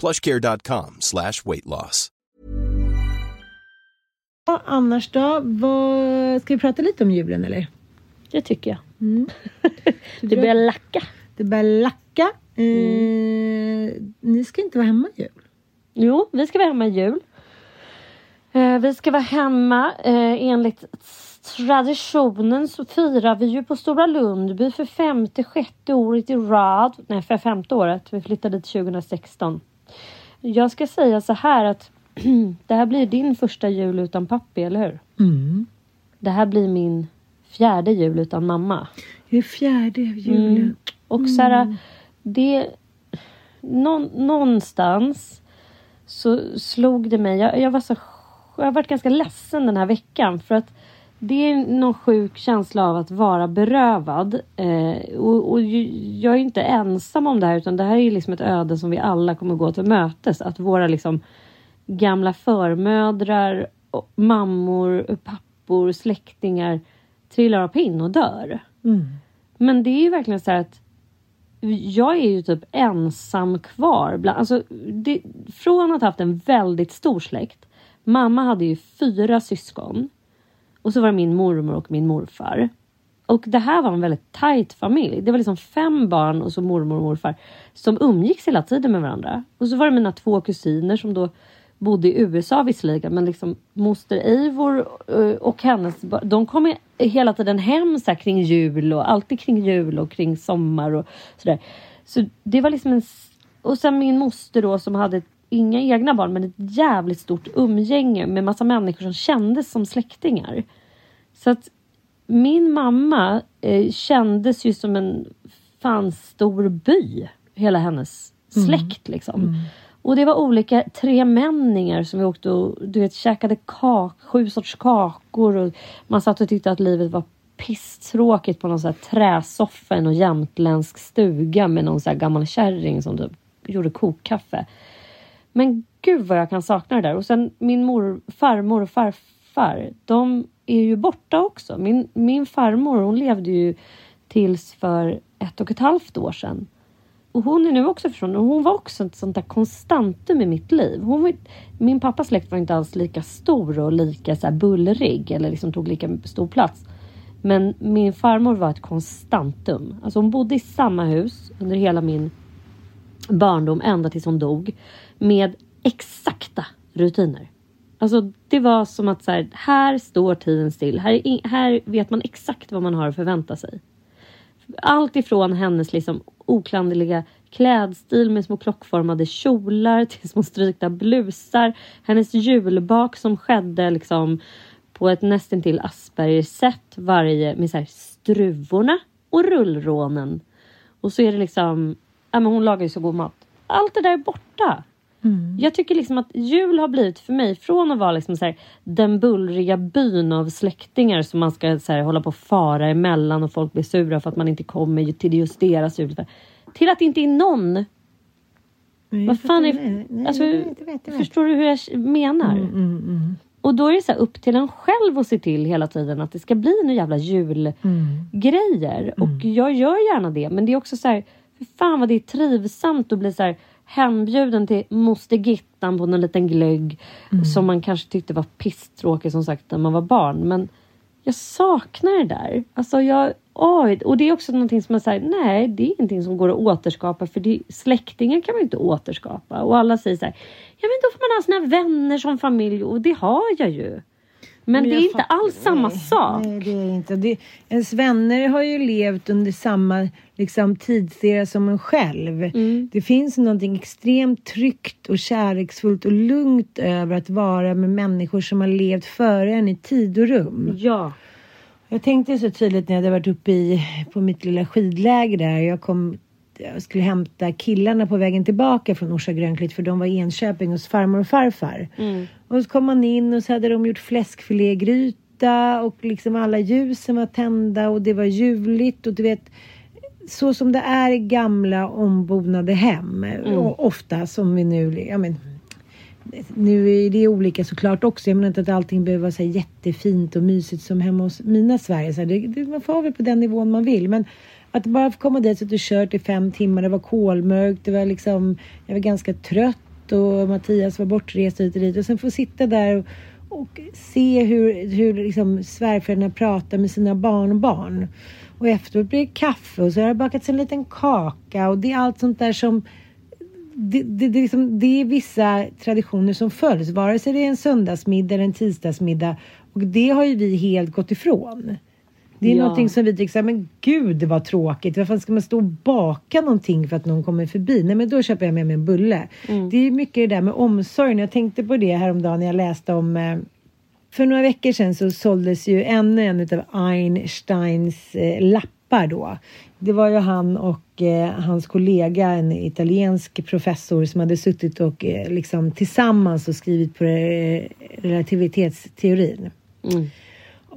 plushcare.com slash weight loss. Ja, annars då? Vad... Ska vi prata lite om julen eller? Det tycker jag. Mm. det börjar lacka. Det börjar lacka. Eh, mm. Ni ska inte vara hemma i jul? Jo, vi ska vara hemma i jul. Eh, vi ska vara hemma eh, enligt traditionen så firar vi ju på Stora Lundby för femte, sjätte året i rad. Nej, för femte året. Vi flyttade dit 2016. Jag ska säga så här att det här blir din första jul utan pappi, eller hur? Mm. Det här blir min fjärde jul utan mamma. Det är fjärde julen. Mm. Och så här, mm. det... Nå, någonstans så slog det mig. Jag, jag var så... Jag har varit ganska ledsen den här veckan för att det är någon sjuk känsla av att vara berövad. Eh, och, och, jag är inte ensam om det här utan det här är liksom ett öde som vi alla kommer gå till mötes. Att våra liksom gamla förmödrar, mammor, pappor, släktingar trillar av pinn och dör. Mm. Men det är ju verkligen så här att jag är ju typ ensam kvar. Bland, alltså, det, från att ha haft en väldigt stor släkt. Mamma hade ju fyra syskon. Och så var det min mormor och min morfar. Och det här var en väldigt tajt familj. Det var liksom fem barn och så mormor och morfar som umgicks hela tiden med varandra. Och så var det mina två kusiner som då bodde i USA visserligen, men liksom moster Eivor eh, och hennes de kom hela tiden hem så kring jul och alltid kring jul och kring sommar och sådär. Så det var liksom en... Och sen min moster då som hade inga egna barn men ett jävligt stort umgänge med massa människor som kändes som släktingar. Så att min mamma eh, kändes ju som en fan stor by, hela hennes mm. släkt mm. liksom. Mm. Och det var olika tremänningar som vi åkte och du vet, käkade kak, sju sorts kakor och man satt och tyckte att livet var pisstråkigt på någon sån träsoffa i någon jämtländsk stuga med någon sån gammal kärring som typ gjorde kokkaffe. Men gud vad jag kan sakna det där. Och sen min mor, farmor och farfar de är ju borta också. Min, min farmor, hon levde ju tills för ett och ett halvt år sedan. Och hon är nu också försvunnen. Hon var också ett sånt där konstantum i mitt liv. Hon var, min pappas släkt var inte alls lika stor och lika så här bullrig eller liksom tog lika stor plats. Men min farmor var ett konstantum. Alltså hon bodde i samma hus under hela min barndom ända tills hon dog med exakta rutiner. Alltså det var som att så här, här står tiden still. Här, här vet man exakt vad man har att förvänta sig. Allt ifrån hennes liksom oklanderliga klädstil med små klockformade kjolar till små strykta blusar. Hennes julbak som skedde liksom på ett nästintill Asperger-sätt varje med så här struvorna och rullrånen. Och så är det liksom, ja men hon lagar ju så god mat. Allt det där är borta. Mm. Jag tycker liksom att jul har blivit för mig från att vara liksom så här, den bullriga byn av släktingar som man ska så här, hålla på och fara emellan och folk blir sura för att man inte kommer till just deras jul. Till att det inte är någon. Nej, Vad fan är... nej, nej, alltså, vet, vet, vet. Förstår du hur jag menar? Mm, mm, mm. Och då är det så upp till en själv att se till hela tiden att det ska bli några jävla julgrejer. Mm. Och jag gör gärna det. Men det är också så här, för fan vad det är trivsamt att bli så här hembjuden till moster Gittan på någon liten glögg Mm. som man kanske tyckte var pisstråkig som sagt när man var barn. Men jag saknar det där. Alltså jag, oj, och det är också någonting som man säger, nej det är ingenting som går att återskapa för det, släktingar kan man inte återskapa. Och alla säger så här, ja men då får man ha sina vänner som familj och det har jag ju. Men, det jag är inte alls samma nej, sak. Nej, det är inte. Det, ens vänner har ju levt under samma liksom, tidsera som en själv. Mm. Det finns någonting extremt tryggt och kärleksfullt och lugnt över att vara med människor som har levt före en i tid och rum. Ja. Jag tänkte så tydligt när jag hade varit uppe i, på mitt lilla skidläger där. Jag, kom, jag skulle hämta killarna på vägen tillbaka från Orsa Grönklitt för de var i Enköping hos farmor och farfar. Mm. Och så kom man in och så hade de gjort fläskfilégryta och liksom alla ljusen var tända och det var juligt och du vet så som det är i gamla ombonade hem. Och ofta som vi nu, ja men nu är det olika såklart också. Jag menar inte att allting behöver vara så jättefint och mysigt som hemma hos mina Sverige. Så här, det, det, man får ha väl på den nivån man vill. Men att bara få komma dit och kört i fem timmar. Det var kolmörkt. Det var liksom, jag var ganska trött och Mattias var bortrest hit och dit. Och sen få sitta där och, och se hur, hur liksom svärföräldrarna pratar med sina barnbarn. Och efteråt blir det kaffe och så har det bakats en liten kaka och det är allt sånt där som det, det, det, är liksom, det är vissa traditioner som följs, vare sig det är en söndagsmiddag eller en tisdagsmiddag. Och det har ju vi helt gått ifrån. Det är Ja. någonting som vi tycker men gud vad tråkigt. Varför ska man stå och baka någonting för att någon kommer förbi? Nej men då köper jag med mig en bulle. Det är mycket det där med omsorgen. Jag tänkte på det häromdagen när jag läste om eh, för några veckor sedan så såldes ju ännu en av Einsteins eh, lappar då. Det var ju han och eh, hans kollega, en italiensk professor som hade suttit och eh, liksom tillsammans och skrivit på eh, relativitetsteorin. Mm.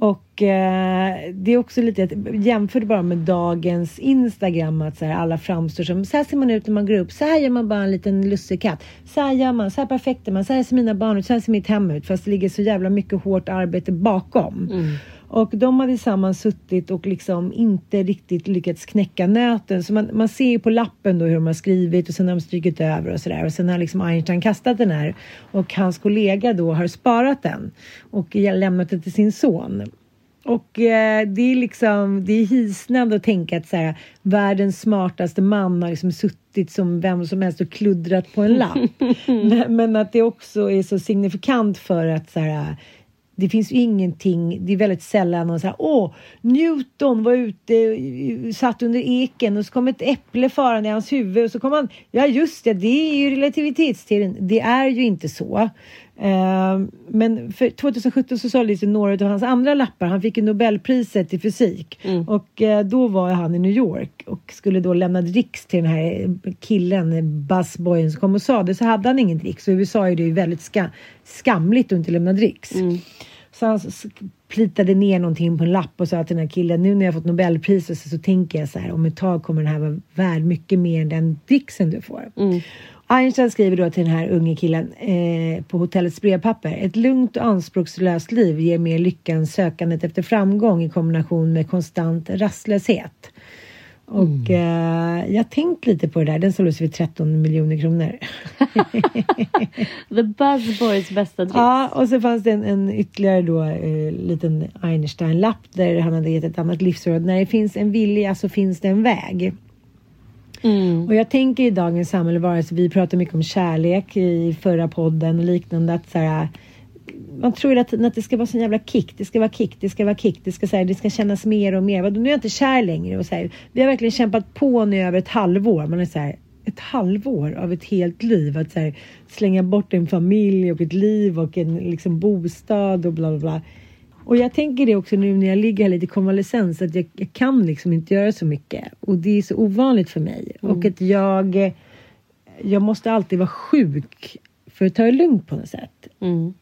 Och eh, det är också lite, att- jämför det bara med dagens Instagram, att så här, alla framstår som, så här ser man ut när man går upp, så här gör man bara en liten lussekatt. Så här gör man, så här perfekt är man, så här ser mina barn ut, så här ser mitt hem ut. Fast det ligger så jävla mycket hårt arbete bakom. Mm. Och de har tillsammans suttit och liksom inte riktigt lyckats knäcka nöten. Så man, man ser ju på lappen då hur de har skrivit och sen har de strykit över och sådär. Och sen har liksom Einstein kastat den här. Och hans kollega då har sparat den. Och lämnat den till sin son. Och eh, det är liksom, det är hisnande att tänka att så här, världens smartaste man har liksom suttit som vem som helst och kluddrat på en lapp. men, men att det också är så signifikant för att så här, det finns ju ingenting, det är väldigt sällan någon säger åh, Newton var ute, satt under eken och så kom ett äpple farande i hans huvud och så kom han, ja just det, det är ju relativitetsteorin. Det är ju inte så. Eh, men för 2017 så såldes ju några av hans andra lappar. Han fick ju Nobelpriset i fysik och eh, då var han i New York och skulle då lämna dricks till den här killen, buzzboyen som kom och sa det. Så hade han ingen dricks och i USA är det ju väldigt ska, skamligt att inte lämna dricks. Så han plitade ner någonting på en lapp och sa till den här killen, nu när jag fått Nobelpriset så, så tänker jag så här, om ett tag kommer den här vara värd mycket mer än den dricksen du får. Einstein skriver då till den här unge killen eh, på hotellets brevpapper. Ett lugnt och anspråkslöst liv ger mer lycka än sökandet efter framgång i kombination med konstant rastlöshet. Och eh, jag tänkt lite på det där. Den såldes för 13 miljoner kronor. The Buzzboys bästa drift. Ja, och så fanns det en, en ytterligare då eh, liten Einstein-lapp där han hade gett ett annat livsråd. När det finns en vilja så finns det en väg. Mm. Och jag tänker i dagens samhälle, vare sig vi pratar mycket om kärlek i förra podden och liknande, att så här, man tror hela tiden att det ska vara sån jävla kick, det ska vara kick, det ska vara kick, det ska, så här, det ska kännas mer och mer. Vadå, Nu är jag inte kär längre. Och så här, vi har verkligen kämpat på nu över ett halvår. Man är så här, ett halvår av ett helt liv. Att så här, slänga bort en familj och ett liv och en liksom, bostad och bla bla bla. Och jag tänker det också nu när jag ligger här lite i konvalescens att jag, jag kan liksom inte göra så mycket. Och det är så ovanligt för mig. Och att jag, jag måste alltid vara sjuk för att ta det lugnt på något sätt. Mm.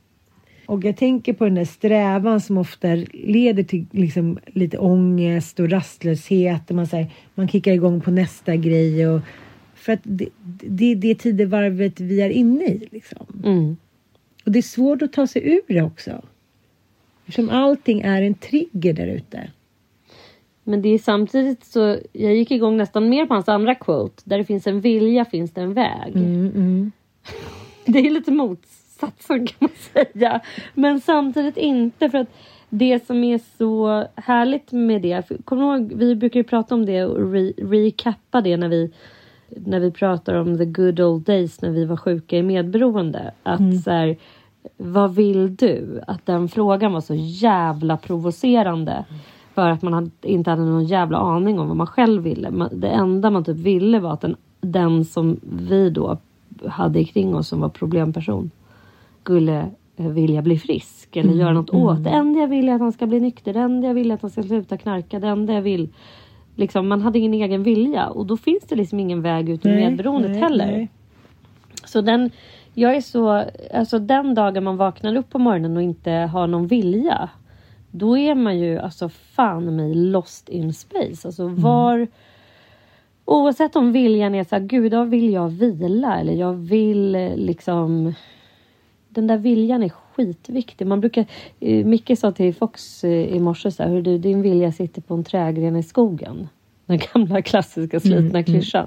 Och jag tänker på den där strävan som ofta leder till liksom lite ångest och rastlöshet. Och man, så här, man kickar igång på nästa grej. Och, för att det, det är det tidevarvet vi är inne i. Liksom. Mm. Och det är svårt att ta sig ur det också. Eftersom allting är en trigger där ute. Men det är samtidigt så, jag gick igång nästan mer på hans andra quote. Där det finns en vilja finns det en väg. Det är lite motsatsen kan man säga. Men samtidigt inte för att det som är så härligt med det. Kommer ihåg, vi brukar ju prata om det och re, recappa det när vi när vi pratar om the good old days när vi var sjuka i medberoende. Att så här, vad vill du? Att den frågan var så jävla provocerande. För att man inte hade någon jävla aning om vad man själv ville. Det enda man typ ville var att den, den som vi då hade kring oss som var problemperson skulle eh, vilja bli frisk eller göra något åt. Det enda jag vill är att han ska bli nykter. Det enda jag vill är att han ska sluta knarka. Det enda jag vill. Liksom, man hade ingen egen vilja och då finns det liksom ingen väg ut ur medberoendet nej, heller. nej. Så den, jag är så, alltså den dagen man vaknar upp på morgonen och inte har någon vilja. Då är man ju alltså fan mig lost in space. Alltså var... Oavsett om viljan är så här, gud då vill jag vila eller jag vill liksom... Den där viljan är skitviktig. Man brukar, eh, Micke sa till Fox eh, i morse så här, hur du, din vilja sitter på en trägren i skogen. Den gamla klassiska slitna klyschan.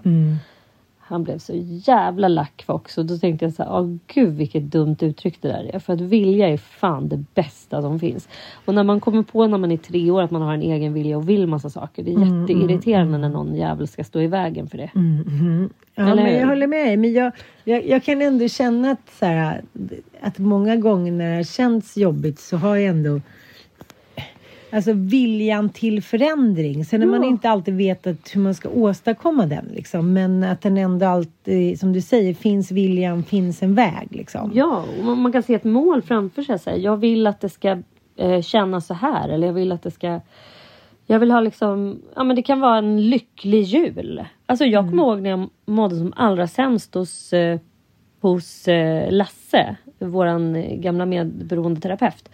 Han blev så jävla lack och då tänkte jag så här, åh gud vilket dumt uttryck det där är. För att vilja är fan det bästa som finns. Och när man kommer på när man är tre år att man har en egen vilja och vill massa saker. Det är jätteirriterande när någon jävel ska stå i vägen för det. Ja, Eller men jag håller med dig. Men jag, jag, jag kan ändå känna att, så här, att många gånger när det har känts jobbigt så har jag ändå Alltså viljan till förändring. Sen har man inte alltid vetat hur man ska åstadkomma den. Liksom. Men att den ändå alltid, som du säger, finns viljan, finns en väg. Liksom. Ja, och man- kan se ett mål framför sig. Så här, jag vill att det ska eh, kännas så här. Eller jag vill att det ska... Jag vill ha liksom... Ja men det kan vara en lycklig jul. Alltså jag kommer ihåg när jag mådde som allra sämst hos, eh, hos eh, Lasse. Våran gamla medberoende terapeut.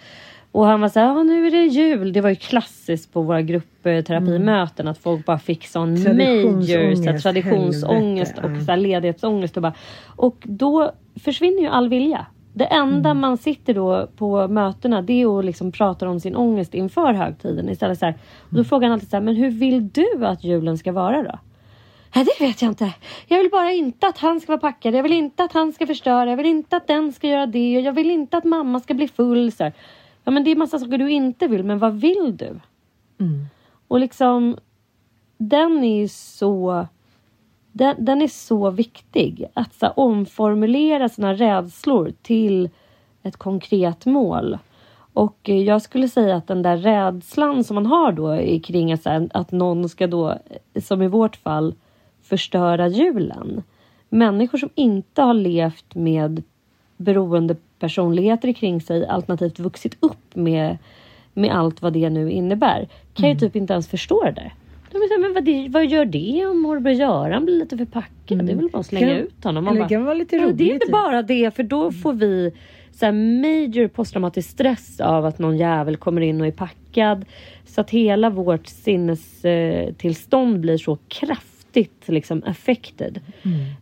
Och han var så här, nu är det jul. Det var ju klassiskt på våra gruppterapimöten att folk bara fick sån major så här, Traditionsångest, helvete, och så här, ledighetsångest. Och, bara, och då försvinner ju all vilja. Det enda man sitter då på mötena det är att liksom prata om sin ångest inför högtiden. Istället så här, och då frågar han alltid så här, men hur vill du att julen ska vara då? Nej, det vet jag inte. Jag vill bara inte att han ska vara packad. Jag vill inte att han ska förstöra. Jag vill inte att den ska göra det. Och jag vill inte att mamma ska bli full. Så här. Ja, men det är massa saker du inte vill. Men vad vill du? Och liksom, den är ju så... Den, den är så viktig. Att så omformulera sina rädslor till ett konkret mål. Och eh, jag skulle säga att den där rädslan som man har då kring att, här, att någon ska då, eh, som i vårt fall, förstöra julen. Människor som inte har levt med beroende personligheter kring sig alternativt vuxit upp med, med allt vad det nu innebär kan ju typ inte ens förstå det där. De är här, men vad, det, vad gör det om morbror Göran blir lite för packad? Det är väl bara att slänga Kan- ut honom. Man det kan vara lite "Ja, Det är roligt, inte typ." bara det för då får vi så här major posttraumatisk stress av att någon jävel kommer in och är packad. Så att hela vårt sinnestillstånd blir så kraftigt kraftigt liksom affected.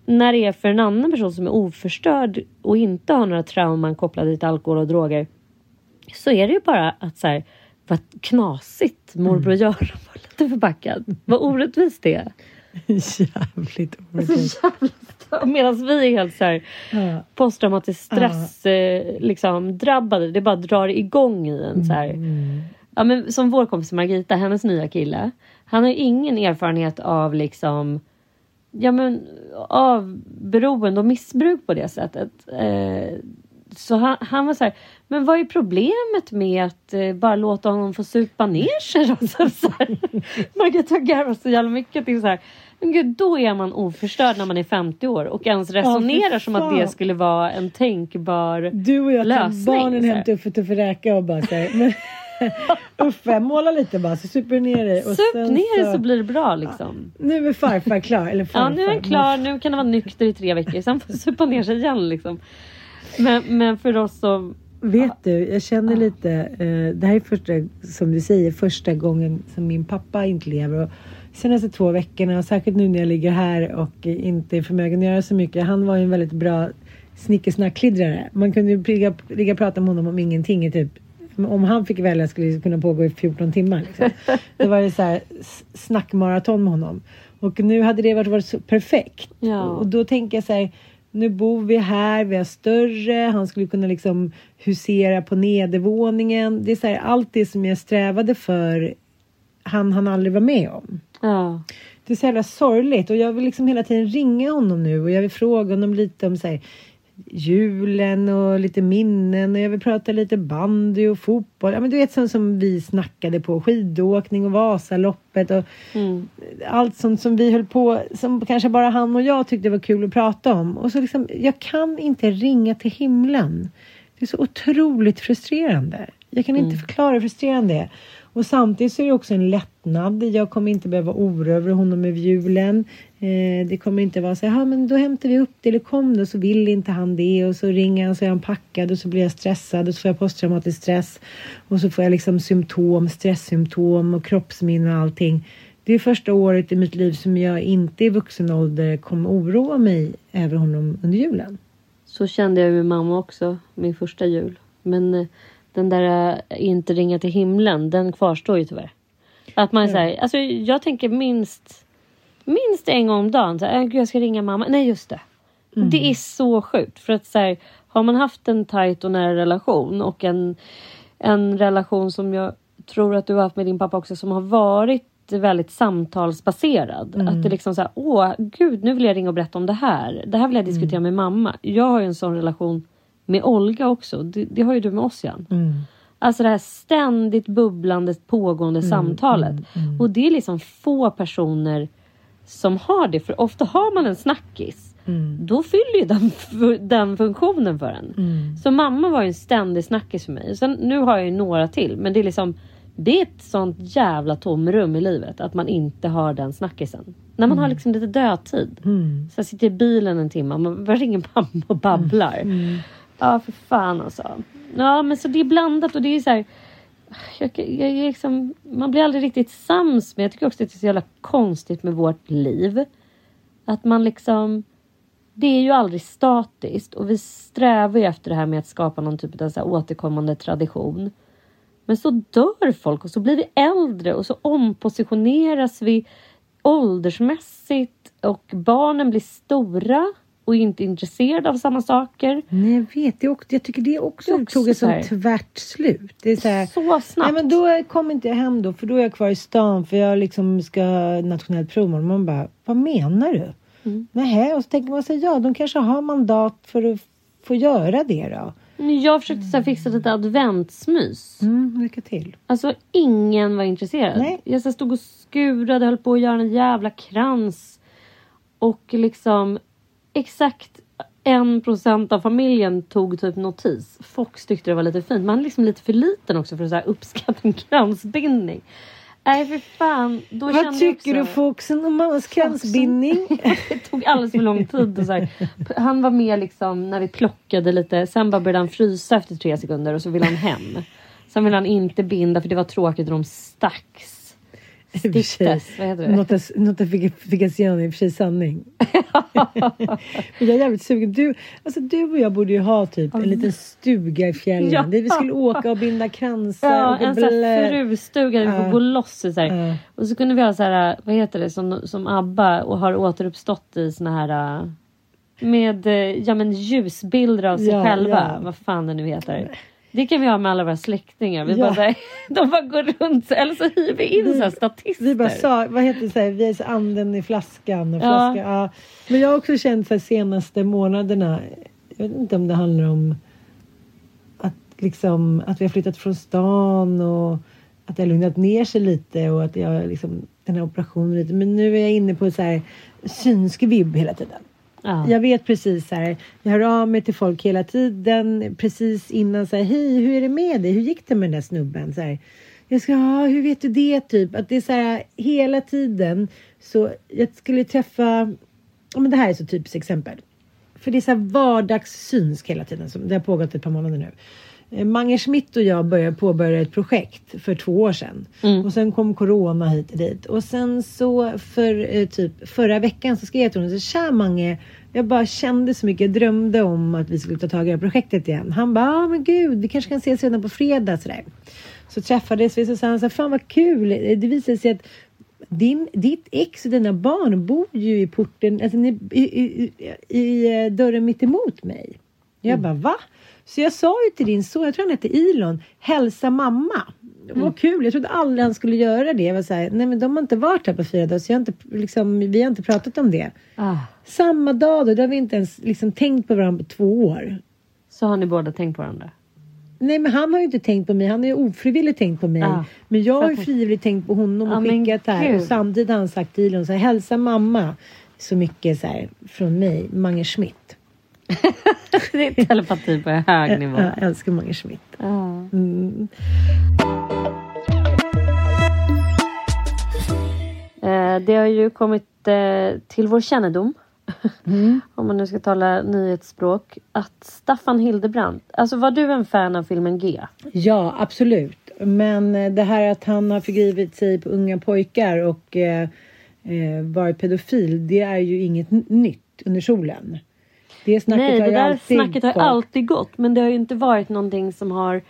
När det är för en annan person som är oförstörd och inte har några trauman kopplade till alkohol och droger så är det ju bara att så här, vad knasigt morbror Göran var lite förpackad. Vad orättvist det är. Jävligt orättvist. Medan vi är helt så här Ja. posttraumatisk stress eh, liksom, drabbade. Det bara drar igång i en. Så här. Ja, men som vår kompis Margita, hennes nya kille. Han har ingen erfarenhet av liksom ja, men, av beroende och missbruk på det sättet. Eh, så han, han var så här, men vad är problemet med att eh, bara låta honom få supa ner sig då? Så, så här, Margareta garvar så jävla mycket. Är så här, men gud, då är man oförstörd när man är 50 år och ens resonerar som att det skulle vara en tänkbar Du och jag tar lösning. barnen så här. hem till Uffe Tuffe Räka och bara säger men Uffe måla lite bara så super ner dig. och Sup ner det så blir det bra liksom. Nu är farfar klar. Eller farfar. Ja, nu är han klar. Nu kan han vara nykter i tre veckor. Sen får han supa ner sig igen liksom. Men, men för oss så... Vet du, jag känner lite, eh, det här är första, som du säger, första gången som min pappa inte lever. Och senaste två veckorna, och särskilt nu när jag ligger här och inte är förmögen att göra så mycket. Han var ju en väldigt bra snickesnackklidrare. Man kunde ju ligga, ligga och prata med honom om ingenting i typ om han fick välja skulle det kunna pågå i 14 timmar. Liksom. Det var ju så här snackmaraton med honom. Och nu hade det varit, varit så perfekt. Ja. Och då tänker jag så här, nu bor vi här, vi har större, han skulle kunna liksom husera på nedervåningen. Det är så här, allt det som jag strävade för, han han aldrig var med om. Ja. Det är så jävla sorgligt och jag vill liksom hela tiden ringa honom nu och jag vill fråga honom lite om så här, julen och lite minnen och jag vill prata lite bandy och fotboll. Ja men du vet sånt som vi snackade på, skidåkning och Vasaloppet och allt sånt som vi höll på, som kanske bara han och jag tyckte var kul att prata om. Och så liksom, jag kan inte ringa till himlen. Det är så otroligt frustrerande. Jag kan inte förklara hur frustrerande det är. Och samtidigt så är det också en lättnad. Jag kommer inte behöva oroa över honom över julen. Eh, det kommer inte vara så här, men då hämtar vi upp det eller kom då så vill inte han det och så ringer han så är han packad och så blir jag stressad och så får jag posttraumatisk stress och så får jag liksom symptom, stresssymptom och kroppsminne och allting. Det är första året i mitt liv som jag inte i vuxen ålder kommer oroa mig över honom under julen. Så kände jag med mamma också, min första jul. Men eh, den där eh, inte ringa till himlen, den kvarstår ju tyvärr. Att man är så här, alltså jag tänker minst, minst en gång om dagen. Så här, "Äh, gud, jag ska ringa mamma. Nej, just det. Det är så sjukt. För att så här, har man haft en tajt och nära relation och en, en relation som jag tror att du har haft med din pappa också som har varit väldigt samtalsbaserad. Att det liksom så här, åh gud nu vill jag ringa och berätta om det här. Det här vill jag diskutera med mamma. Jag har ju en sån relation med Olga också. Det, det har ju du med oss Jan. Alltså det här ständigt bubblande pågående samtalet. Och det är liksom få personer som har det. För ofta har man en snackis. Då fyller ju den, den funktionen för en. Så mamma var ju en ständig snackis för mig. Sen, nu har jag ju några till. Men det är liksom det är ett sånt jävla tomrum i livet att man inte har den snackisen. När man har liksom lite dödtid. Så jag sitter i bilen en timme och man ringer mamma och babblar. Ja för fan alltså. Ja men så det är blandat och det är så här. Jag, jag, jag är liksom, man blir aldrig riktigt sams med. Jag tycker också att det är så jävla konstigt med vårt liv. Att man liksom det är ju aldrig statiskt och vi strävar ju efter det här med att skapa någon typ av så här återkommande tradition. Men så dör folk och så blir vi äldre och så ompositioneras vi åldersmässigt och barnen blir stora och inte intresserade av samma saker. Nej, jag vet. Det också, jag tycker det också, Det också tog ett sånt tvärt slut. Det är så, här, Så snabbt. Nej, men då kommer inte jag hem då, för då är jag kvar i stan för jag liksom ska nationellt prov. Och man bara, vad menar du? Mm. Nähä, och så tänker man sig, ja, de kanske har mandat för att få göra det då. Jag försökte så här fixa lite adventsmys. Mm, lycka till. Alltså ingen var intresserad. Nej. Jag så här stod och skurade, höll på att göra en jävla krans. Och liksom exakt en procent av familjen tog typ notis. Fox tyckte det var lite fint. Man är liksom lite för liten också för att så här uppskatta en kransbindning. Nej för fan. Då kände Vad jag tycker du också- Foxen om mammas kransbindning? det tog alldeles för lång tid. Och så här. Han var med liksom när vi plockade lite. Sen bara började han frysa efter tre sekunder och så ville han hem. Sen ville han inte binda för det var tråkigt och de stacks. Stiftes, vad heter det? Notas- Notification är i och för sig sanning. Men jag är jävligt sugen. Du, alltså du och jag borde ju ha typ en liten stuga i fjällen. Ja. Där vi skulle åka och binda kransar. Ja, och en sån här frustuga där vi får Ja. gå loss så. Ja. Och så kunde vi ha så här, vad heter det, som, som ABBA och har återuppstått i såna här äh, med äh, ja, men ljusbilder av sig Ja, själva. ja. Vad fan det nu heter. Det kan vi ha med alla våra släktingar. Vi Ja. bara, så de bara går runt eller så hyr vi in så här statister. Vi bara sa, vad heter det, så här, vi är så anden i flaskan. Och Ja. flaskan ja. Men jag har också känt så här, senaste månaderna, jag vet inte om det handlar om att, liksom, att vi har flyttat från stan och att det har lugnat ner sig lite och att jag liksom, den här operationen lite. Men nu är jag inne på så här synsk vibb hela tiden. Ja. Jag vet precis så här, jag hör av mig till folk hela tiden precis innan så här, hej hur är det med dig? Hur gick det med den där snubben? Så här, jag ska, ja, hur vet du det typ? Att det är så här hela tiden. Så jag skulle träffa, ja men det här är så typiskt exempel. För det är så här vardagssynsk hela tiden. Som det har pågått ett par månader nu. Eh, Mange Schmidt och jag började påbörja ett projekt för två år sedan. Och sen kom corona hit och dit. Och sen så för eh, typ förra veckan så skrev jag till honom. Så, Tja Mange. Jag bara kände så mycket. Jag drömde om att vi skulle ta tag i det här projektet igen. Han bara, ja men gud vi kanske kan ses redan på fredag. Sådär. Så träffades vi så sa fan vad kul. Det visade sig att din, ditt ex och dina barn bor ju i porten, alltså ni, i, i, i, i eh, dörren mitt emot mig. Jag bara va? Så jag sa ju till din son, jag tror han hette Ilon, hälsa mamma. Vad kul, jag trodde aldrig han skulle göra det. Jag var så här, nej men de har inte varit här på fyra dagar så jag har inte, liksom, vi har inte pratat om det. Ah, Samma dag då, då har vi inte ens liksom, tänkt på varandra på två år. så har ni båda tänkt på varandra. Nej men han har ju inte tänkt på mig, han har ju ofrivilligt tänkt på mig. Ja, men jag har ju frivilligt tänkt på honom och men skickat här. gud. Och samtidigt har han sagt till honom så här, hälsa mamma. Så mycket så här från mig, Mange Schmidt. det är telepati på hög nivå. Jag älskar Mange Schmidt. Mm. Eh, det har ju kommit eh, till vår kännedom, Mm. om man nu ska tala nyhetsspråk, att Staffan Hildebrandt, alltså var du en fan av filmen G? Ja, absolut. Men eh, det här att han har förgripit sig på unga pojkar och eh, varit pedofil, det är ju inget nytt under solen. Det snacket Nej, har det ju där alltid snacket har gått. alltid gått, men det har ju inte varit någonting som har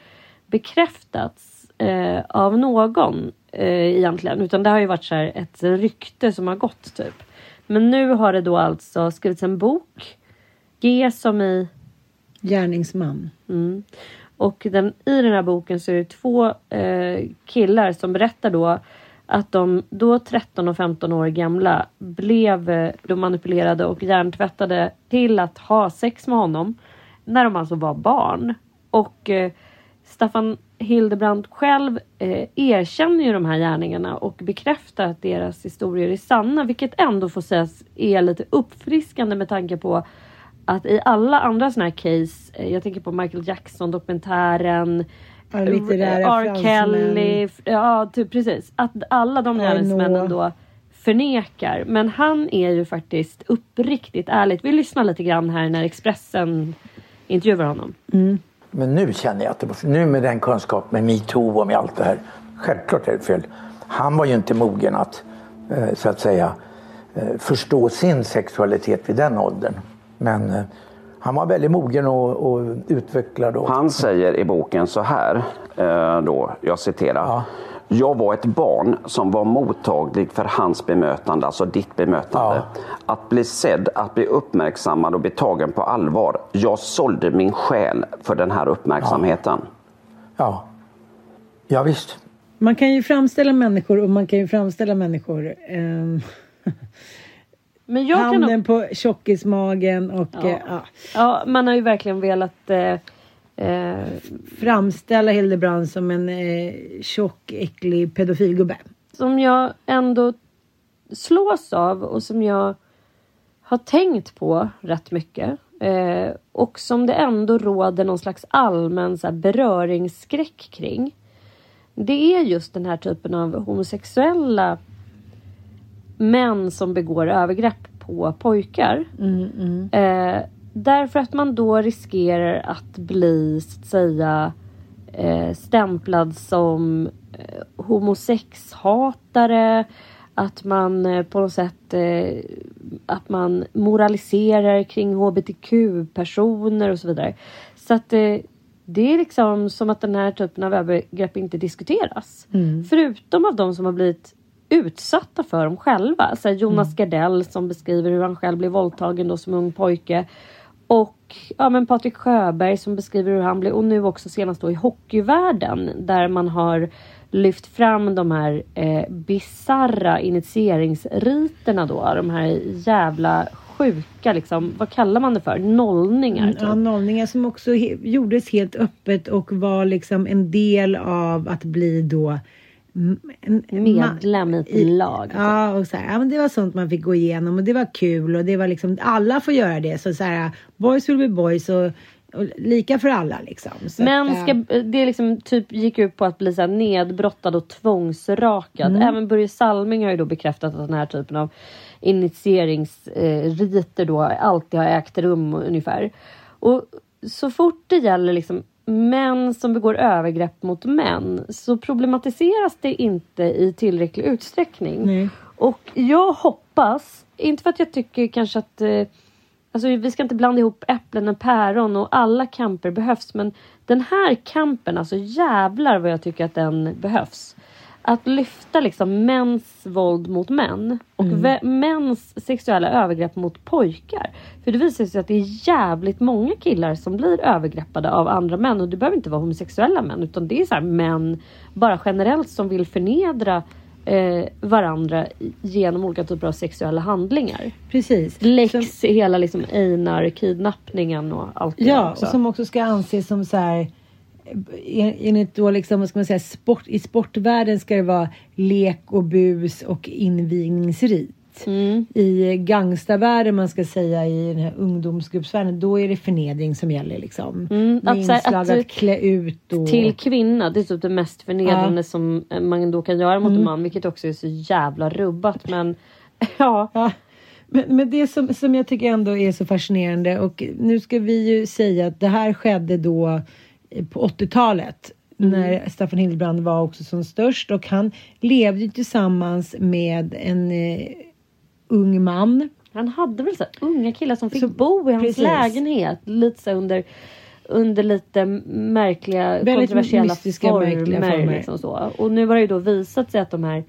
bekräftats eh, av någon eh, egentligen, utan det har ju varit så ett rykte som har gått typ. Men nu har det då alltså skrivits en bok, G som i Gärningsman. Mm. Och den, i den här boken så är det två eh, killar som berättar då att de då 13 och 15 år gamla blev eh, då manipulerade och hjärntvättade till att ha sex med honom när de alltså var barn. Och eh, Staffan Hildebrandt själv eh, erkänner ju de här gärningarna och bekräftar att deras historier är sanna, vilket ändå får sägas är lite uppfriskande med tanke på att i alla andra såna här case, eh, jag tänker på Michael Jackson dokumentären, R. Kelly, ja typ precis. Att alla de gärningsmännen då förnekar. Men han är ju faktiskt uppriktigt ärligt. Vi lyssnar lite grann här när Expressen intervjuar honom. Men nu känner jag att det var, nu med den kunskap med metoo och med allt det här. Självklart är det fel. Han var ju inte mogen att eh, så att säga eh, förstå sin sexualitet vid den åldern. Men eh, han var väldigt mogen och, och utvecklad. Och, Han säger i boken så här, eh, då, jag citerar. Jag var ett barn som var mottaglig för hans bemötande, alltså ditt bemötande. Att bli sedd, att bli uppmärksammad och bli tagen på allvar. Jag sålde min själ för den här uppmärksamheten. Ja, ja visst. Man kan ju framställa människor och man kan ju framställa människor. ehm, Men jag kan handen på tjockismagen och Ja. eh, ja, Ja, man har ju verkligen velat eh, eh, framställa Hildebrand som en eh, tjock, äcklig pedofilgubbe. som jag ändå slås av och som jag har tänkt på rätt mycket. Eh, och som det ändå råder någon slags allmän så här, beröringsskräck kring. Det är just den här typen av homosexuella män som begår övergrepp på pojkar. Eh, därför att man då riskerar att bli så att säga eh, stämplad som homosexhatare, att man eh, på något sätt eh, att man moraliserar kring hbtq-personer och så vidare. Så att eh, det är liksom som att den här typen av övergrepp inte diskuteras. Mm. Förutom av de som har blivit utsatta för dem själva. Så Jonas Mm. Gardell som beskriver hur han själv blev våldtagen då som ung pojke. Och ja, men Patrik Sjöberg som beskriver hur han blev och nu också senast då i hockeyvärlden där man har lyft fram de här eh, bizarra initieringsriterna då. De här jävla sjuka liksom, vad kallar man det för? Nollningar? Mm, typ. Ja, nollningar som också he- gjordes helt öppet och var liksom en del av att bli då Medlem i ett lag. Ja, och så här, ja, men det var sånt man fick gå igenom och det var kul och det var liksom alla får göra det. Så, så här, boys will be boys och, och lika för alla liksom. Så Men att, äh, det liksom typ gick ut på att bli så nedbrottad och tvångsrakad. Mm. Även Börje Salming har ju då bekräftat att den här typen av initieringsriter då alltid har ägt rum ungefär. Och så fort det gäller liksom män som begår övergrepp mot män så problematiseras det inte i tillräcklig utsträckning. Nej. Och jag hoppas, inte för att jag tycker kanske att eh, Alltså vi ska inte blanda ihop äpplen och päron och alla kamper behövs men den här kampen, alltså jävlar vad jag tycker att den behövs. Att lyfta liksom mäns våld mot män och Mm. mäns sexuella övergrepp mot pojkar. För det visar sig att det är jävligt många killar som blir övergreppade av andra män och det behöver inte vara homosexuella män utan det är så här män bara generellt som vill förnedra eh, varandra genom olika typer av sexuella handlingar. Precis. Lex hela liksom Einar-kidnappningen och allt det Ja, också. och som också ska anses som så här enligt då liksom, vad ska man säga, sport, i sportvärlden ska det vara lek och bus och invigningsrit. Mm. I gangstervärlden, man ska säga i den här ungdomsgruppsvärlden, då är det förnedring som gäller liksom. Mm, Med att inslag att att, klä ut och... Till kvinna, det är typ det mest förnedrande Ja. som eh, man då kan göra mot en Mm. man, vilket också är så jävla rubbat. Men ja, Ja. Men, men det som, som jag tycker ändå är så fascinerande och nu ska vi ju säga att det här skedde då eh, på 80-talet när Staffan Hildebrand var också som störst och han levde tillsammans med en eh, ung man. han hade väl så unga killar som fick Så- bo i hans precis. lägenhet. Lite så under, under lite märkliga, Väldigt kontroversiella mystiska, former. märkliga former. Liksom så. Och nu har det ju då visat sig att de här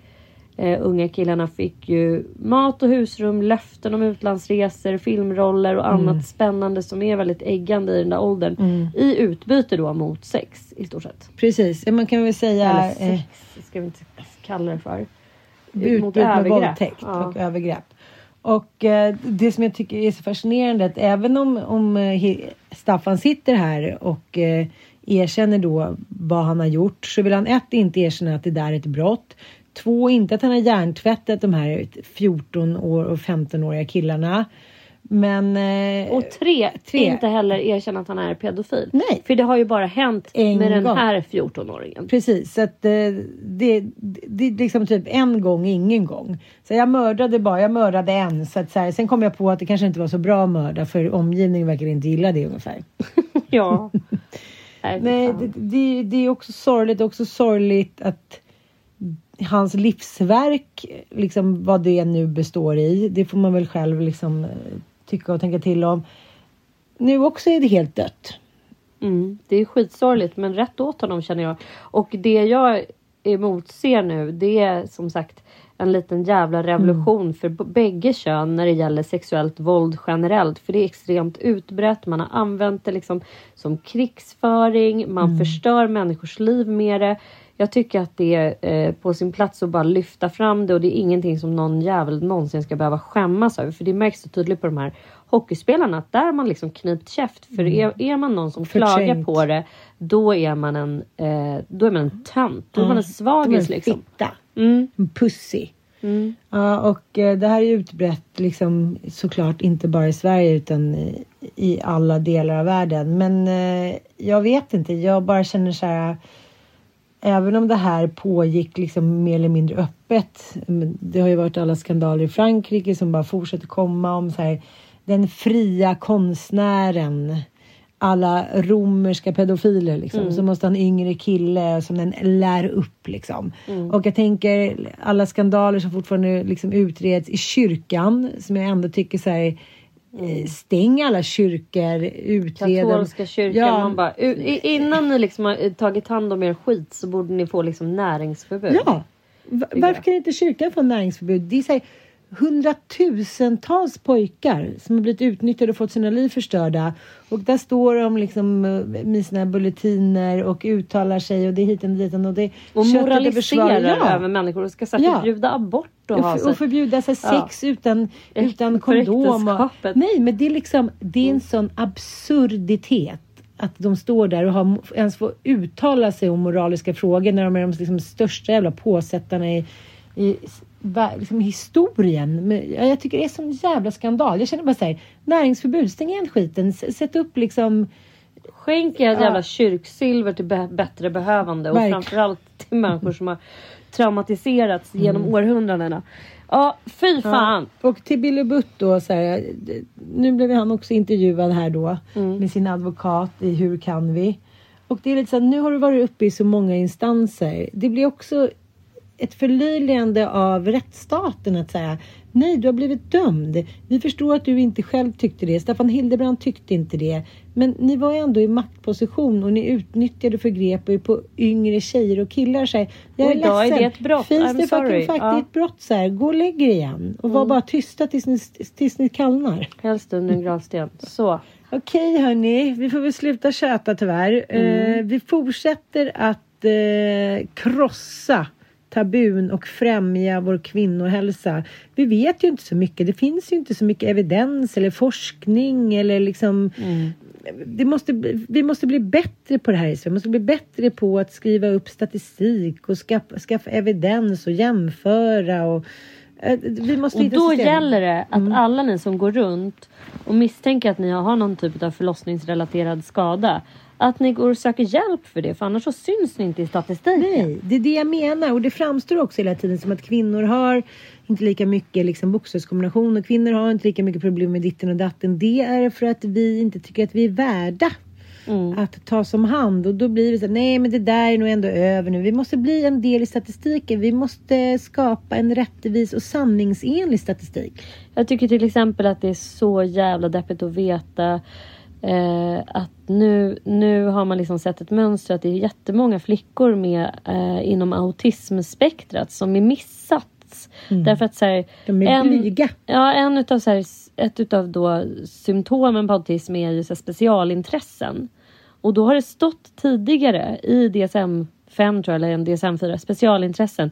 eh, unga killarna fick ju mat och husrum, löften om utlandsresor, filmroller och annat Mm. spännande som är väldigt äggande i den där åldern. Mm. I utbyte då mot sex i stort sett. Precis, man kan väl säga Eller eh, sex ska vi inte kalla det för. utbyte med våldtäkt Ja. och övergrepp. Och eh, det som jag tycker är så fascinerande att även om, om eh, Staffan sitter här och eh, erkänner då vad han har gjort så vill han ett inte erkänna att det där är ett brott. Två inte att han har hjärntvättat de här 14 år och 15-åriga killarna. Men... Eh, Och tre, Tre. inte heller erkänna att han är pedofil. Nej. För det har ju bara hänt En med den gång. här 14-åringen. Precis, så att eh, det, det, är liksom typ en gång, ingen gång. Så jag mördade bara, jag mördade en. Så att så här, sen kom jag på att det kanske inte var så bra att mörda för omgivningen verkar inte gilla det ungefär. ja. Nej, det, det, det är också sorgligt, också sorgligt att hans livsverk, liksom vad det nu består i, det får man väl själv liksom tycka och tänka till om. Nu också är det helt dött. Mm, det är skitsorgligt men rätt åt honom känner jag. Och det jag emotser nu det är som sagt en liten jävla revolution Mm. för bägge kön när det gäller sexuellt våld generellt. För det är extremt utbrett. Man har använt det liksom som krigsföring. Man Mm. förstör människors liv med det. Jag tycker att det är eh, på sin plats att bara lyfta fram det och det är ingenting som någon jävel någonsin ska behöva skämmas över. För det märks så tydligt på de här hockeyspelarna att där har man liksom knipt käft. För är, är man någon som klagar Mm. Förträngt. på det då är man en, eh, då är man en tönt. Då är man en De är svagis en liksom. fitta. Mm. En pussy. Mm. Ja, och eh, det här är utbrett liksom såklart inte bara i Sverige utan i, i alla delar av världen. Men eh, jag vet inte, jag bara känner så här. Även om det här pågick liksom mer eller mindre öppet. Det har ju varit alla skandaler i Frankrike som bara fortsätter komma om så här. Den fria konstnären. alla romerska pedofiler liksom. Mm. Så måste ha en yngre kille som den lär upp liksom. Mm. Och jag tänker alla skandaler som fortfarande liksom utreds i kyrkan som jag ändå tycker så här eh, Stäng alla kyrkor, utreda. Katolska kyrkan. Ja. Man bara, innan ni liksom har tagit hand om er skit så borde ni få liksom näringsförbud. Ja. Va- Varför kan inte kyrkan få näringsförbud? Det är så här, hundratusentals pojkar som har blivit utnyttjade och fått sina liv förstörda. Och där står de liksom eh, med sina bulletiner och uttalar sig och det är hit och dit och det Och moraliserar. Ja. över människor och ska så här, Ja. förbjuda abort och, Och, ha sig. och förbjuda sig Ja. sex utan, utan För kondom. Och, nej, men det är liksom det är en sån absurditet att de står där och har, ens får uttala sig om moraliska frågor när de är de liksom största jävla påsättarna i, i liksom historien. Men jag tycker det är sån jävla skandal. Jag känner bara så här, näringsförbud, stäng igen skiten. Sätt upp liksom Skänk er Ja. jävla kyrksilver till bättre behövande och Verkligen. framförallt till människor som har traumatiserats genom århundradena. Ja, fy fan. Ja, och till Billy Butt då, så här, nu blev han också intervjuad här då med sin advokat i Hur kan vi? Och det är lite så här, nu har du varit uppe i så många instanser. Det blir också ett förlöjligande av rättsstaten att säga nej, du har blivit dömd. Vi förstår att du inte själv tyckte det. Staffan Hildebrand tyckte inte det. Men ni var ju ändå i maktposition och ni utnyttjade och förgrep er på yngre tjejer och killar. Så här, jag Och är idag är ledsen. det ett brott. Finns I'm det sorry. fucking fact, är Ja. ett brott så här. Gå och lägg er igen. Och var bara tysta tills ni, tills ni kallnar. Helst under en gravsten. Så. Okej hörni, vi får väl sluta köta tyvärr. Eh, vi fortsätter att eh, krossa tabun och främja vår kvinnohälsa. Vi vet ju inte så mycket. Det finns ju inte så mycket evidens eller forskning eller liksom det måste, vi måste bli bättre på det här i Sverige. Vi måste bli bättre på att skriva upp statistik och skaffa, skaffa evidens och jämföra. Och, eh, vi måste Och då system. gäller det att alla ni som går runt och misstänker att ni har någon typ av förlossningsrelaterad skada. Att ni går och söker hjälp för det för annars så syns ni inte i statistiken. Nej, det är det jag menar och det framstår också hela tiden som att kvinnor har inte lika mycket liksom bokstavskombination och kvinnor har inte lika mycket problem med ditten och datten. Det är för att vi inte tycker att vi är värda att tas om hand och då blir det så här, nej men det där är nog ändå över nu. Vi måste bli en del i statistiken. Vi måste skapa en rättvis och sanningsenlig statistik. Jag tycker till exempel att det är så jävla deppigt att veta eh, att nu, nu har man liksom sett ett mönster att det är jättemånga flickor med eh, inom autismspektrat som är missats. Därför att så här, De är blyga. Ja, en utav, så här, ett utav då symptomen på autism är ju så här, specialintressen. Och då har det stått tidigare i DSM 5 tror jag, eller en DSM 4, specialintressen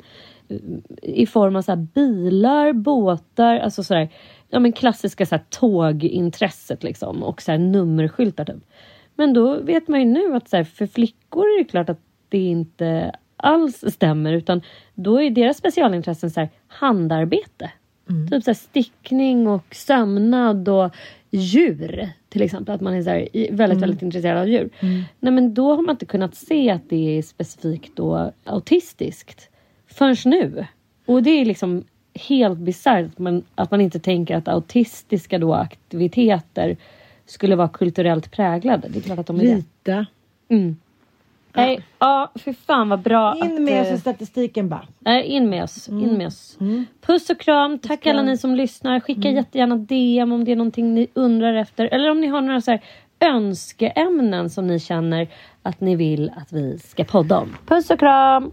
i form av så bilar, båtar, alltså så här, ja men klassiska så här tågintresset liksom och så här nummerskyltar typ. Men då vet man ju nu att så här, för flickor är det klart att det inte alls stämmer utan då är deras specialintressen så här handarbete. Typ så stickning och sömnad och djur till exempel. Att man är så här, i- väldigt, väldigt intresserad av djur. Nej men då har man inte kunnat se att det är specifikt då autistiskt förrän nu. Och det är liksom helt bisarrt att man, inte tänker att autistiska då aktiviteter skulle vara kulturellt präglade. Det är klart att de är det. Vita. Mm. Nej, ja, för fan vad bra In med att... oss eh, i statistiken bara. Nej, in med oss. In med oss. Puss och kram. Tack alla ni som lyssnar. Skicka jättegärna DM om det är någonting ni undrar efter. Eller om ni har några så här önskeämnen som ni känner att ni vill att vi ska podda om. Puss och kram!